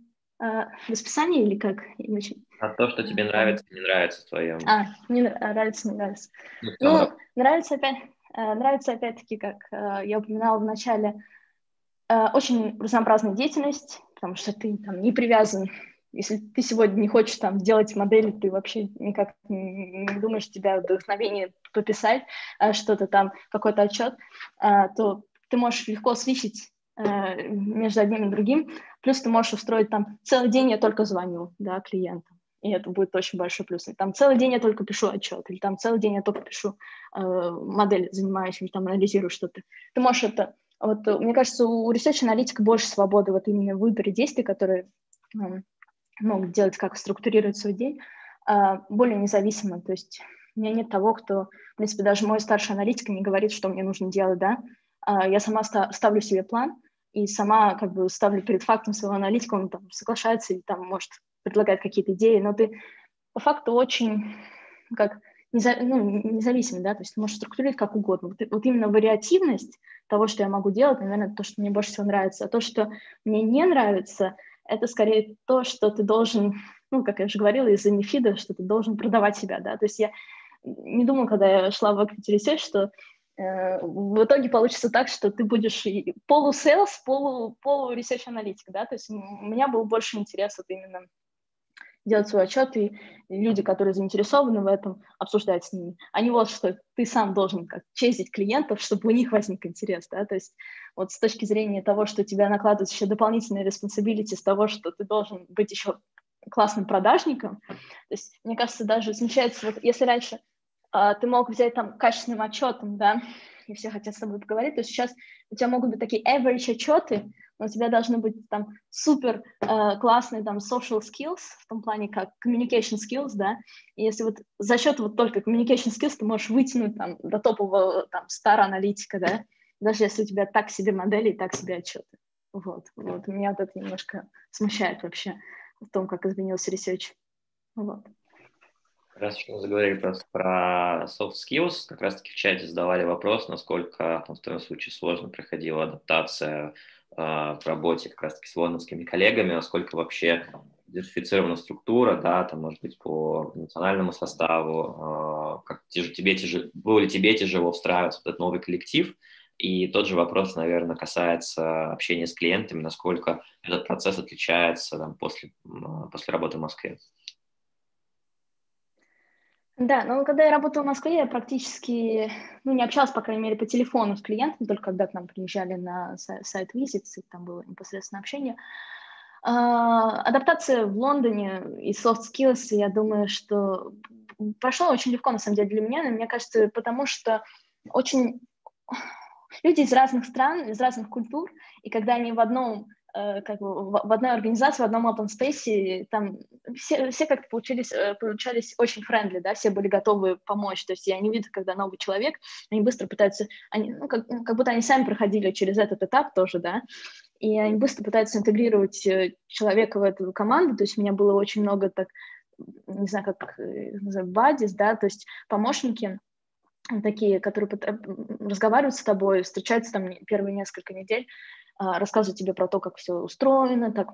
расписание или как? А то, что тебе нравится, не нравится твоем. А, не нравится, не нравится. Ну, ну нравится опять, э, нравится опять-таки, как я упоминала в начале, очень разнообразная деятельность, потому что ты там не привязан. Если ты сегодня не хочешь там делать модели, ты вообще никак не, не думаешь, тебя вдохновение пописать что-то там, какой-то отчет, то ты можешь легко свечить между одним и другим. Плюс ты можешь устроить там целый день я только звоню да, клиентам, и это будет очень большой плюс. И там целый день я только пишу отчет, или там целый день я только пишу э, модель, занимаюсь, или там анализирую что-то. Ты можешь это... Вот, мне кажется, у research-аналитика больше свободы вот именно в выборе действий, которые э, могут делать, как структурировать свой день, э, более независимо. То есть у меня нет того, кто, в принципе, даже мой старший аналитик не говорит, что мне нужно делать, да. Э, я сама ставлю себе план, и сама как бы ставлю перед фактом своего аналитика, он там соглашается или там может предлагать какие-то идеи, но ты по факту очень как неза, ну, независимый, да, то есть ты можешь структурировать как угодно. Вот, вот именно вариативность того, что я могу делать, наверное, то, что мне больше всего нравится. А то, что мне не нравится, это скорее то, что ты должен, ну, как я уже говорила, из-за нефида, что ты должен продавать себя, да, то есть я не думала, когда я шла в Equity Research, что в итоге получится так, что ты будешь полу-селс, полу, полу-ресерч-аналитик, да, то есть у меня был больше интерес вот именно делать свой отчет, и люди, которые заинтересованы в этом, обсуждать с ними. А не вот что ты сам должен как чездить клиентов, чтобы у них возник интерес, да, то есть вот с точки зрения того, что тебя накладывают еще дополнительные responsibility с того, что ты должен быть еще классным продажником, то есть, мне кажется, даже смещается, вот если раньше ты мог взять там качественным отчетом, да, и все хотят с тобой поговорить, то сейчас у тебя могут быть такие average отчеты, но у тебя должны быть там супер э, классные там social skills, в том плане как communication skills, да, и если вот за счет вот только communication skills ты можешь вытянуть там до топового там star аналитика, да, даже если у тебя так себе модели и так себе отчеты. Вот, вот. Меня вот это немножко смущает вообще в том, как изменился research. Вот. Раз уж мы заговорили просто про soft skills, как раз-таки в чате задавали вопрос, насколько там, в твоем случае сложно проходила адаптация э, в работе как раз-таки с лондонскими коллегами, насколько вообще диверсифицирована структура, да, там, может быть, по национальному составу, э, как тебе тяжело, было ли тебе тяжело встраиваться в этот новый коллектив, и тот же вопрос, наверное, касается общения с клиентами, насколько этот процесс отличается там, после, после работы в Москве. Да, ну когда я работала в Москве, я практически, ну не общалась, по крайней мере, по телефону с клиентами, только когда к нам приезжали на сайт Visits, и там было непосредственное общение. А, адаптация в Лондоне и soft skills, я думаю, что прошло очень легко, на самом деле, для меня, но мне кажется, потому что очень люди из разных стран, из разных культур, и когда они в одном как бы в одной организации, в одном open space, там все, все как-то получились, э, получались очень френдли, да, все были готовы помочь, то есть я не вижу, когда новый человек, они быстро пытаются, они, ну, как, как будто они сами проходили через этот этап тоже, да, и они быстро пытаются интегрировать э, человека в эту команду, то есть у меня было очень много так, не знаю, как называют, бадис, да, то есть помощники, такие, которые разговаривают с тобой, встречаются там первые несколько недель, а, рассказывать тебе про то, как все устроено, так,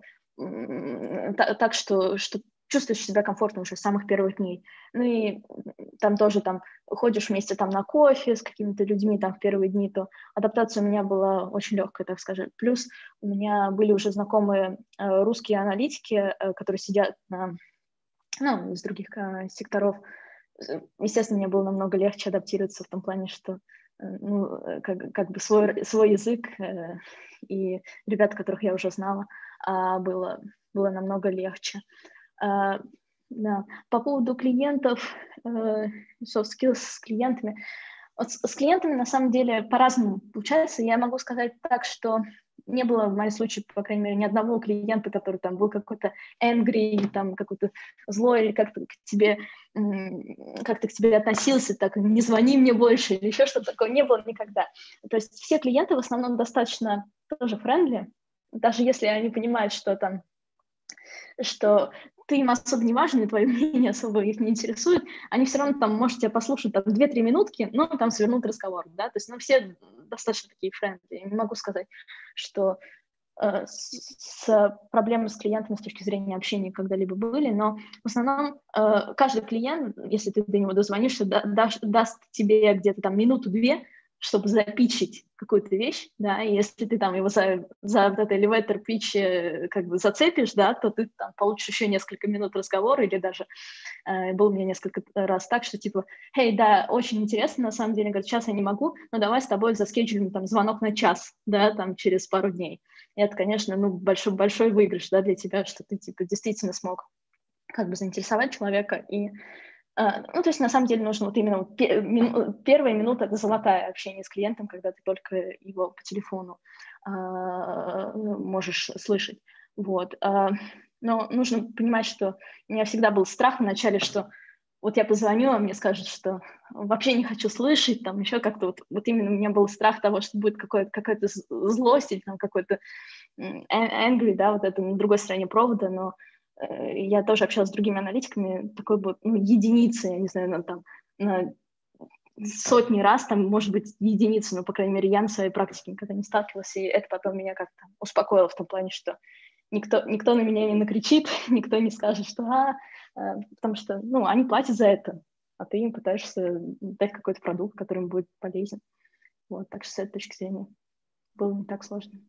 так что, что чувствуешь себя комфортно уже с самых первых дней. Ну и там тоже там ходишь вместе там на кофе с какими-то людьми там в первые дни, то адаптация у меня была очень легкая, так скажем. Плюс у меня были уже знакомые э, русские аналитики, э, которые сидят на, ну, из других э, секторов. Естественно, мне было намного легче адаптироваться в том плане, что ну, как, как бы свой, свой язык и ребят, которых я уже знала, а, было, было намного легче. А, да. По поводу клиентов, э, soft skills с клиентами. Вот с клиентами на самом деле по-разному получается. Я могу сказать так, что не было в моем случае, по крайней мере, ни одного клиента, который там был какой-то angry, там какой-то злой, или как-то к тебе, как-то к тебе относился, так, не звони мне больше, или еще что-то такое, не было никогда. То есть все клиенты в основном достаточно тоже френдли, даже если они понимают, что там что ты им особо не важен, и твое мнение особо их не интересует, они все равно там, может, тебя послушать там 2-3 минутки, но там свернут разговор, да, то есть, ну, все достаточно такие френды, я не могу сказать, что э, с, с проблемами с клиентами с точки зрения общения когда-либо были, но в основном э, каждый клиент, если ты до него дозвонишься, да, дашь, даст тебе где-то там минуту-две, чтобы запичить какую-то вещь, да, и если ты там его за, за вот это elevator pitch э, как бы зацепишь, да, то ты там получишь еще несколько минут разговора, или даже э, был у меня несколько раз так, что типа, хей, да, очень интересно, на самом деле, говорит, сейчас я не могу, но давай с тобой заскеджулим там звонок на час, да, там через пару дней. И это, конечно, ну, большой, большой выигрыш, да, для тебя, что ты, типа, действительно смог как бы заинтересовать человека и ну, то есть, на самом деле, нужно вот именно первая минута – это золотая общение с клиентом, когда ты только его по телефону а, можешь слышать. Вот. А, но нужно понимать, что у меня всегда был страх вначале, что вот я позвоню, а мне скажут, что вообще не хочу слышать, там еще как-то вот, вот именно у меня был страх того, что будет какая-то какая злость или там какой-то angry, да, вот это на другой стороне провода, но Э, я тоже общалась с другими аналитиками, такой бы ну, единицы, я не знаю, на, там, на сотни раз, там, может быть, единицы, но, по крайней мере, я на своей практике никогда не сталкивалась, и это потом меня как-то успокоило в том плане, что никто, никто на меня не накричит, никто не скажет, что «а», э, потому что, ну, они платят за это, а ты им пытаешься дать какой-то продукт, который им будет полезен. Вот, так что с этой точки зрения было не так сложно.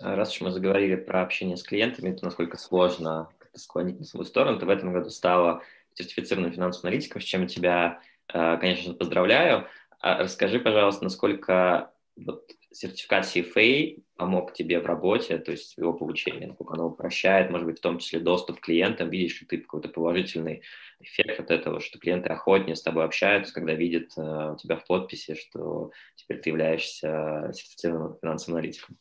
Раз уж мы заговорили про общение с клиентами, то насколько сложно склонить на свою сторону. Ты в этом году стала сертифицированным финансовым аналитиком, с чем тебя, э, конечно же, поздравляю. А расскажи, пожалуйста, насколько вот сертификат CFA помог тебе в работе, то есть его получение, насколько оно упрощает, может быть, в том числе доступ к клиентам, видишь ли ты какой-то положительный эффект от этого, что клиенты охотнее с тобой общаются, когда видят э, у тебя в подписи, что теперь ты являешься сертифицированным финансовым аналитиком.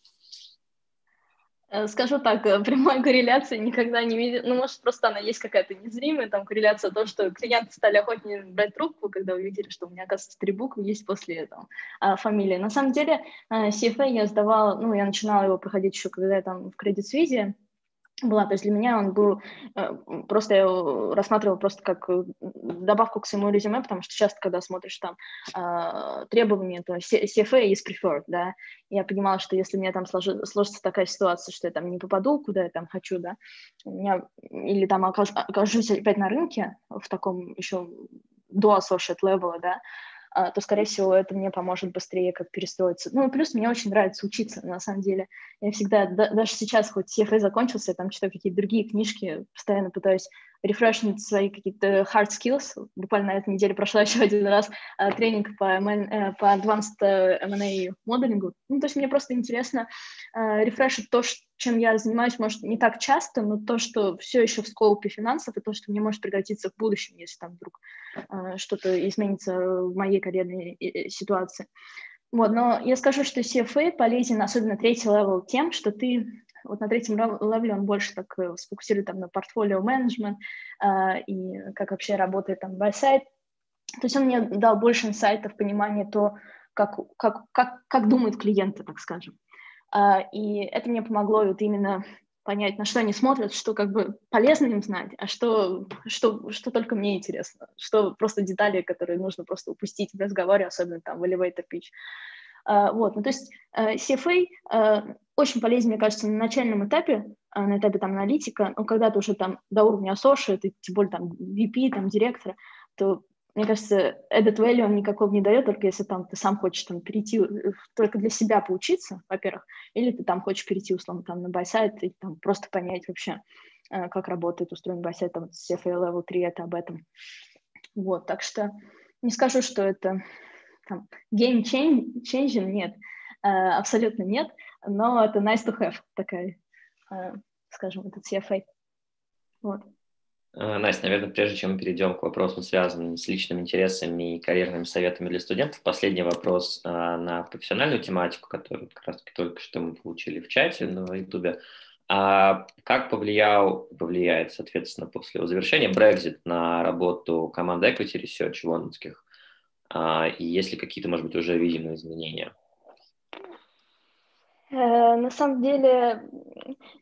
Э, скажу так, э, прямой корреляции никогда не видел. Ну, может, просто она есть какая-то незримая там корреляция, то, что клиенты стали охотнее брать трубку, когда увидели, что у меня, оказывается, три буквы есть после а, фамилии. На самом деле, CFA я сдавала, ну, я начинала его проходить еще, когда я там в Credit Suisse была. То есть для меня он был, э, просто я рассматривал просто как э, добавку к своему резюме, потому что часто, когда смотришь там э, требования, то CFA is preferred, да, я понимала, что если мне там сложится такая ситуация, что я там не попаду, куда я там хочу, да, у меня, или там окажусь опять на рынке в таком еще до associate level, да, а, то, скорее всего, это мне поможет быстрее как перестроиться. Ну, и плюс мне очень нравится учиться, на самом деле. Я всегда, да, даже сейчас, хоть CFA закончился, я там читаю какие-то другие книжки, постоянно пытаюсь рефрешнуть свои какие-то hard skills. Буквально на этой неделе прошла еще один раз а, тренинг по, MN, э, по advanced э, M&A modelling у. Ну, то есть мне просто интересно refresh ить то, чем я занимаюсь, может, не так часто, но то, что все еще в scope е финансов, и то, что мне может пригодиться в будущем, если там вдруг что-то изменится в моей карьерной э, ситуации. Вот, но я скажу, что CFA полезен, особенно третий level, тем, что ты вот на третьем level е он больше так э, сфокусирует там на portfolio management э, и как вообще работает там side. То есть он мне дал больше инсайтов, понимания то, как, как, как, как думают клиенты, так скажем. Э, и это мне помогло вот именно понять, на что они смотрят, что как бы полезно им знать, а что, что, что только мне интересно, что просто детали, которые нужно просто упустить в разговоре, особенно там в elevator pitch. Uh, вот, ну, то есть uh, CFA uh, очень полезен, мне кажется, на начальном этапе, на этапе там аналитика, но когда ты уже там до уровня associate, ты тем более там VP, там директора, то мне кажется, этот value он никакого не дает, только если там ты сам хочешь там перейти, только для себя поучиться, во-первых, или ты там хочешь перейти, условно, там на buy side и там просто понять вообще, как работает устроен buy side, там CFA Level 3 это об этом. Вот, так что не скажу, что это там, game changing, нет, абсолютно нет, но это nice to have такая, скажем, этот CFA. Вот. Э, Настя, наверное, прежде чем мы перейдем к вопросам, связанным с личными интересами и карьерными советами для студентов, последний вопрос э, на профессиональную тематику, которую как раз только что мы получили в чате на YouTube. А как повлиял, повлияет, соответственно, после завершения Brexit на работу команды Equity Research лондонских? А, и есть ли какие-то, может быть, уже видимые изменения? Э, на самом деле,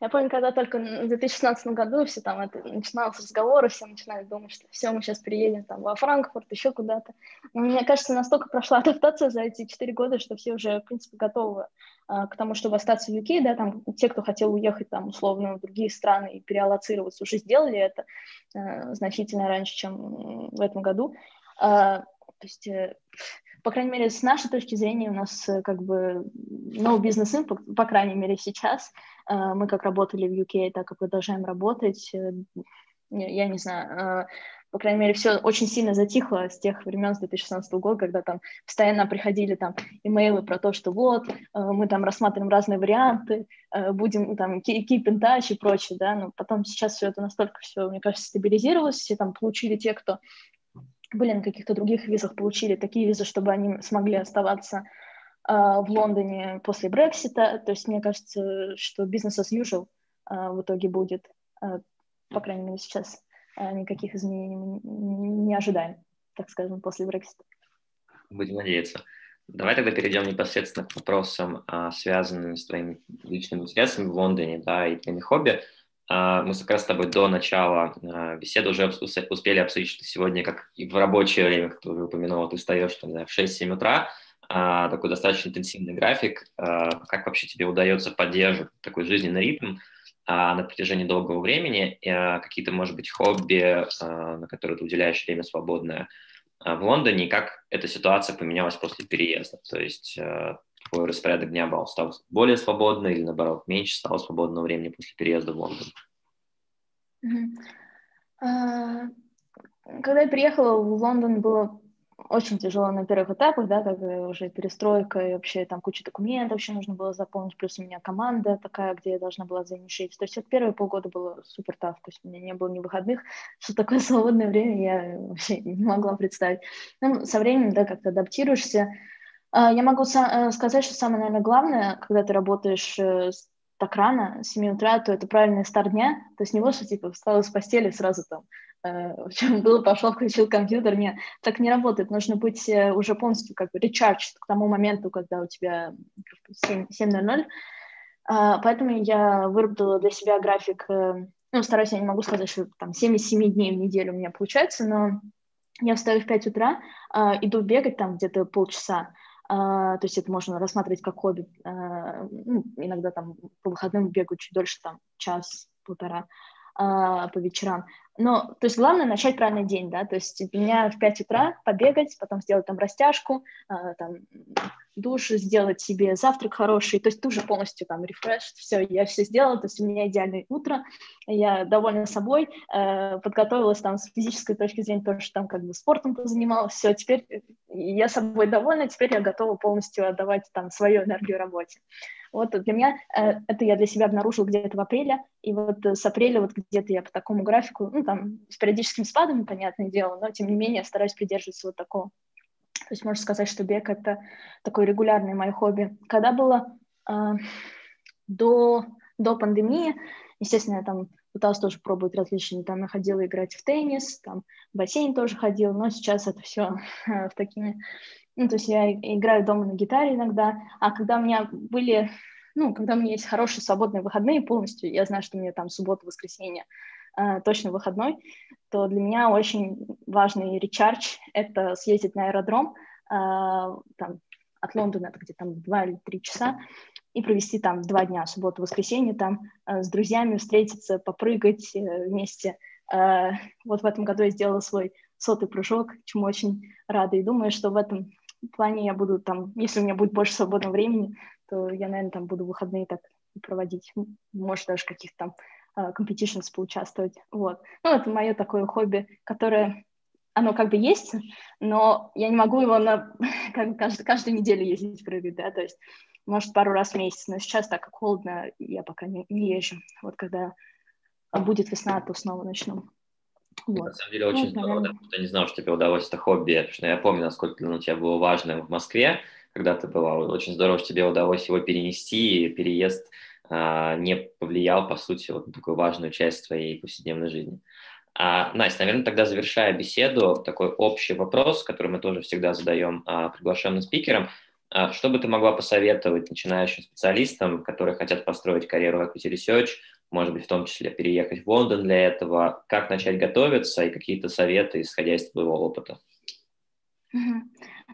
я помню, когда только в 2016 году все там это начиналось разговоры, все начинали думать, что все, мы сейчас приедем там во Франкфурт, еще куда-то. Но мне кажется, настолько прошла адаптация за эти четыре года, что все уже, в принципе, готовы а, к тому, чтобы остаться в UK, да, там те, кто хотел уехать там условно в другие страны и переаллоцироваться, уже сделали это а, значительно раньше, чем в этом году. А, то есть э, по крайней мере, с нашей точки зрения у нас э, как бы no business impact, по крайней мере, сейчас. Э, мы как работали в UK, так и продолжаем работать. Я не знаю, по крайней мере, все очень сильно затихло с тех времен, с 2016 года, когда там постоянно приходили там имейлы про то, что вот, мы там рассматриваем разные варианты, будем там keep in touch и прочее, да, но потом сейчас все это настолько все, мне кажется, стабилизировалось, все там получили те, кто были на каких-то других визах, получили такие визы, чтобы они смогли оставаться э, в Лондоне после Брексита. То есть мне кажется, что бизнес as usual э, в итоге будет, э, по крайней мере, сейчас никаких изменений мы не ожидаем, так скажем, после Брексита. Будем надеяться. Давай тогда перейдем непосредственно к вопросам, связанным с твоими личными интересами в Лондоне да, и твоими хобби. А, мы как раз с тобой до начала а, беседы уже успели обсудить, что сегодня, как и в рабочее время, как ты уже упомянул, ты встаешь там, в 6-7 утра, а, такой достаточно интенсивный график. Как вообще тебе удается поддерживать такой жизненный ритм на протяжении долгого времени? Какие-то, может быть, хобби, на которые ты уделяешь время свободное в Лондоне? И как эта ситуация поменялась после переезда? То есть твой распорядок дня был, стал более свободный или, наоборот, меньше стало свободного времени после переезда в Лондон? А, когда я приехала в Лондон, было очень тяжело на первых этапах, да, как уже перестройка, и вообще там куча документов еще нужно было заполнить, плюс у меня команда такая, где я должна была занишить. То есть вот первые полгода было супер таф, то есть у меня не было ни выходных, что такое свободное время, я вообще не могла представить. Ну, со временем, да, как-то адаптируешься. А, я могу э, сказать, что самое, наверное, главное, когда ты работаешь э, так рано, с 7 утра, то это правильный старт дня, то есть не вот, что типа встала с постели сразу там Э, в чем было, пошел, включил компьютер. Нет, так не работает. Нужно быть уже полностью как бы recharged к тому моменту, когда у тебя 7.00. А, поэтому я выработала для себя график, ну, стараюсь, я не могу сказать, что там 7 из 7 дней в неделю у меня получается, но я встаю в 5 утра, а, иду бегать там где-то полчаса, то есть это можно рассматривать как хобби. Uh, ну, иногда там по выходным бегаю чуть дольше, там час-полтора uh, по вечерам. Но, то есть главное начать правильный день, да, то есть меня в 5 утра побегать, потом сделать там растяжку, э, там душ, сделать себе завтрак хороший, то есть тоже полностью там рефреш, все, я все сделала, то есть у меня идеальное утро, я довольна собой, э, подготовилась там с физической точки зрения, тоже там как бы спортом позанималась, все, теперь я собой довольна, теперь я готова полностью отдавать там свою энергию работе. Вот для меня э, это я для себя обнаружила где-то в апреле, и вот с апреля вот где-то я по такому графику, ну, там, с периодическим спадом, понятное дело, но, тем не менее, стараюсь придерживаться вот такого. То есть можно сказать, что бег — это такое регулярное мое хобби. Когда было э, до, до пандемии, естественно, я там пыталась тоже пробовать различные, там я ходила играть в теннис, там в бассейн тоже ходила, но сейчас это все в такими ну, то есть я играю дома на гитаре иногда, а когда у меня были, ну, когда у меня есть хорошие свободные выходные полностью, я знаю, что мне там суббота, воскресенье точно выходной, то для меня очень важный речардж — это съездить на аэродром, э, там, от Лондона это где там два или три часа, и провести там два дня, субботу, воскресенье, там э, с друзьями встретиться, попрыгать э, вместе. Э, вот в этом году я сделала свой сотый прыжок, чему очень рада, и думаю, что в этом плане я буду там, если у меня будет больше свободного времени, то я, наверное, там буду выходные так проводить, может, даже каких-то там competitions поучаствовать, вот. Ну, это мое такое хобби, которое, оно как бы есть, но я не могу его на, как, каждый, каждую неделю ездить прыгать, да, то есть, может, пару раз в месяц, но сейчас, так как холодно, я пока не, не езжу, вот когда будет весна, то снова начну. Вот. На самом деле очень ну, здорово, да, потому что я не знал, что тебе удалось это хобби, потому что я помню, насколько ну, тебе было важно в Москве, когда ты была. Очень здорово, что тебе удалось его перенести, и переезд не повлиял, по сути, вот на такую важную часть твоей повседневной жизни. А, Настя, наверное, тогда завершая беседу, такой общий вопрос, который мы тоже всегда задаем а, приглашенным спикерам. А, что бы ты могла посоветовать начинающим специалистам, которые хотят построить карьеру в Equity Research, может быть, в том числе переехать в Лондон для этого, как начать готовиться и какие-то советы, исходя из твоего опыта?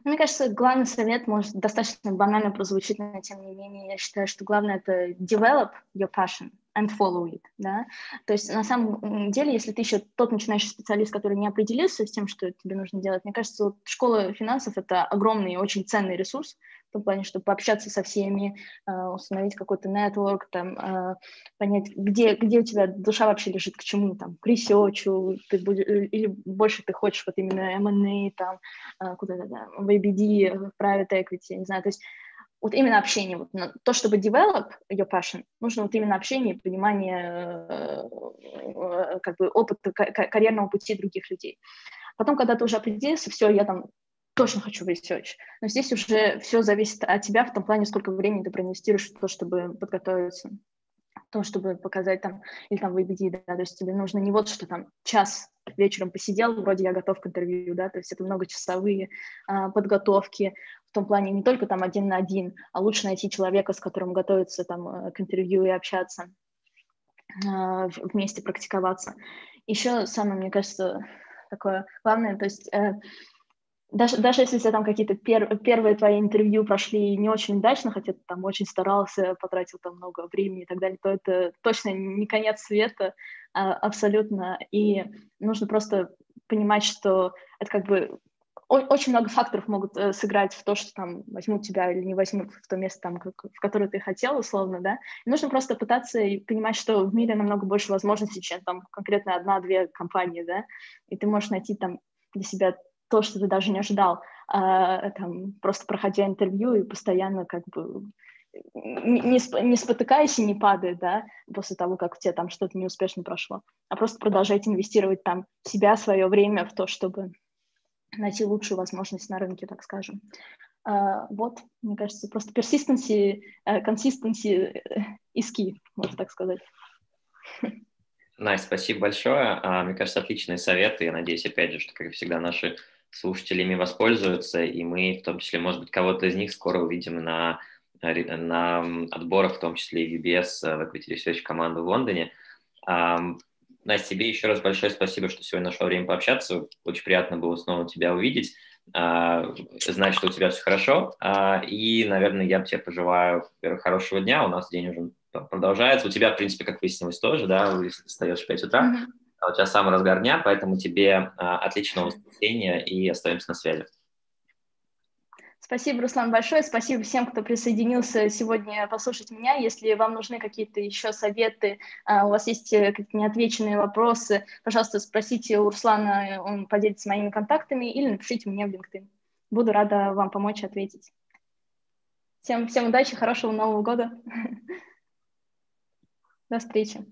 Мне кажется, главный совет может достаточно банально прозвучить, но тем не менее я считаю, что главное это develop your passion and follow it, да. То есть на самом деле, если ты еще тот начинающий специалист, который не определился с тем, что тебе нужно делать, мне кажется, вот школа финансов это огромный и очень ценный ресурс, в том плане, чтобы пообщаться со всеми, а, установить какой-то network, там, а, понять, где, где у тебя душа вообще лежит, к чему, там, к research у, ты будешь, или больше ты хочешь вот именно M&A, там, куда-то, да, в IBD, в private equity, не знаю, то есть вот именно общение, вот, то, чтобы develop your passion, нужно вот именно общение понимание э, как бы опыта карьерного пути других людей. Потом, когда ты уже определился, все, я там точно хочу в research. Но здесь уже все зависит от тебя в том плане, сколько времени ты проинвестируешь в то, чтобы подготовиться, в то, чтобы показать там, или там в да, то есть тебе нужно не вот что там час вечером посидел, вроде я готов к интервью, да, то есть это многочасовые а, подготовки, в том плане не только там один на один, а лучше найти человека, с которым готовиться там э, к интервью и общаться, а, вместе практиковаться. Еще самое, мне кажется, такое главное, то есть э, даже, даже если у тебя там какие-то пер, первые твои интервью прошли не очень удачно, хотя ты там очень старался, потратил там много времени и так далее, то это точно не конец света а, абсолютно. И нужно просто понимать, что это как бы очень много факторов могут э, сыграть в то, что там возьмут тебя или не возьмут в то место, там, как, в которое ты хотел, условно, да. И нужно просто пытаться понимать, что в мире намного больше возможностей, чем там конкретно одна-две компании, да, и ты можешь найти там для себя то, что ты даже не ожидал, а, там, просто проходя интервью и постоянно как бы не, не спотыкаясь и не падая, да, после того, как у тебя там что-то неуспешно прошло, а просто продолжать инвестировать там себя, свое время в то, чтобы найти лучшую возможность на рынке, так скажем. Uh, вот, мне кажется, просто persistency, uh, consistency is key, можно так сказать. Настя, спасибо большое. Uh, мне кажется, отличные советы. Я надеюсь, опять же, что, как всегда, наши слушатели ими воспользуются, и мы, в том числе, может быть, кого-то из них скоро увидим на, на отборах, в том числе и UBS в Equity Research команду в Лондоне. Настя, тебе еще раз большое спасибо, что сегодня нашел время пообщаться. Очень приятно было снова тебя увидеть, а, знать, что у тебя все хорошо. А, и, наверное, я тебе пожелаю, во-первых, хорошего дня. У нас день уже продолжается. У тебя, в принципе, как выяснилось, тоже, да, встаешь в 5 утра. Mm-hmm. А у тебя самый разгар дня, поэтому тебе отличного воскресенья и остаемся на связи. Спасибо, Руслан, большое. Спасибо всем, кто присоединился сегодня послушать меня. Если вам нужны какие-то еще советы, а, у вас есть э, какие-то неотвеченные вопросы, пожалуйста, спросите у Руслана, он поделится моими контактами, или напишите мне в LinkedIn. Буду рада вам помочь ответить. Всем, всем удачи, хорошего Нового года. До встречи.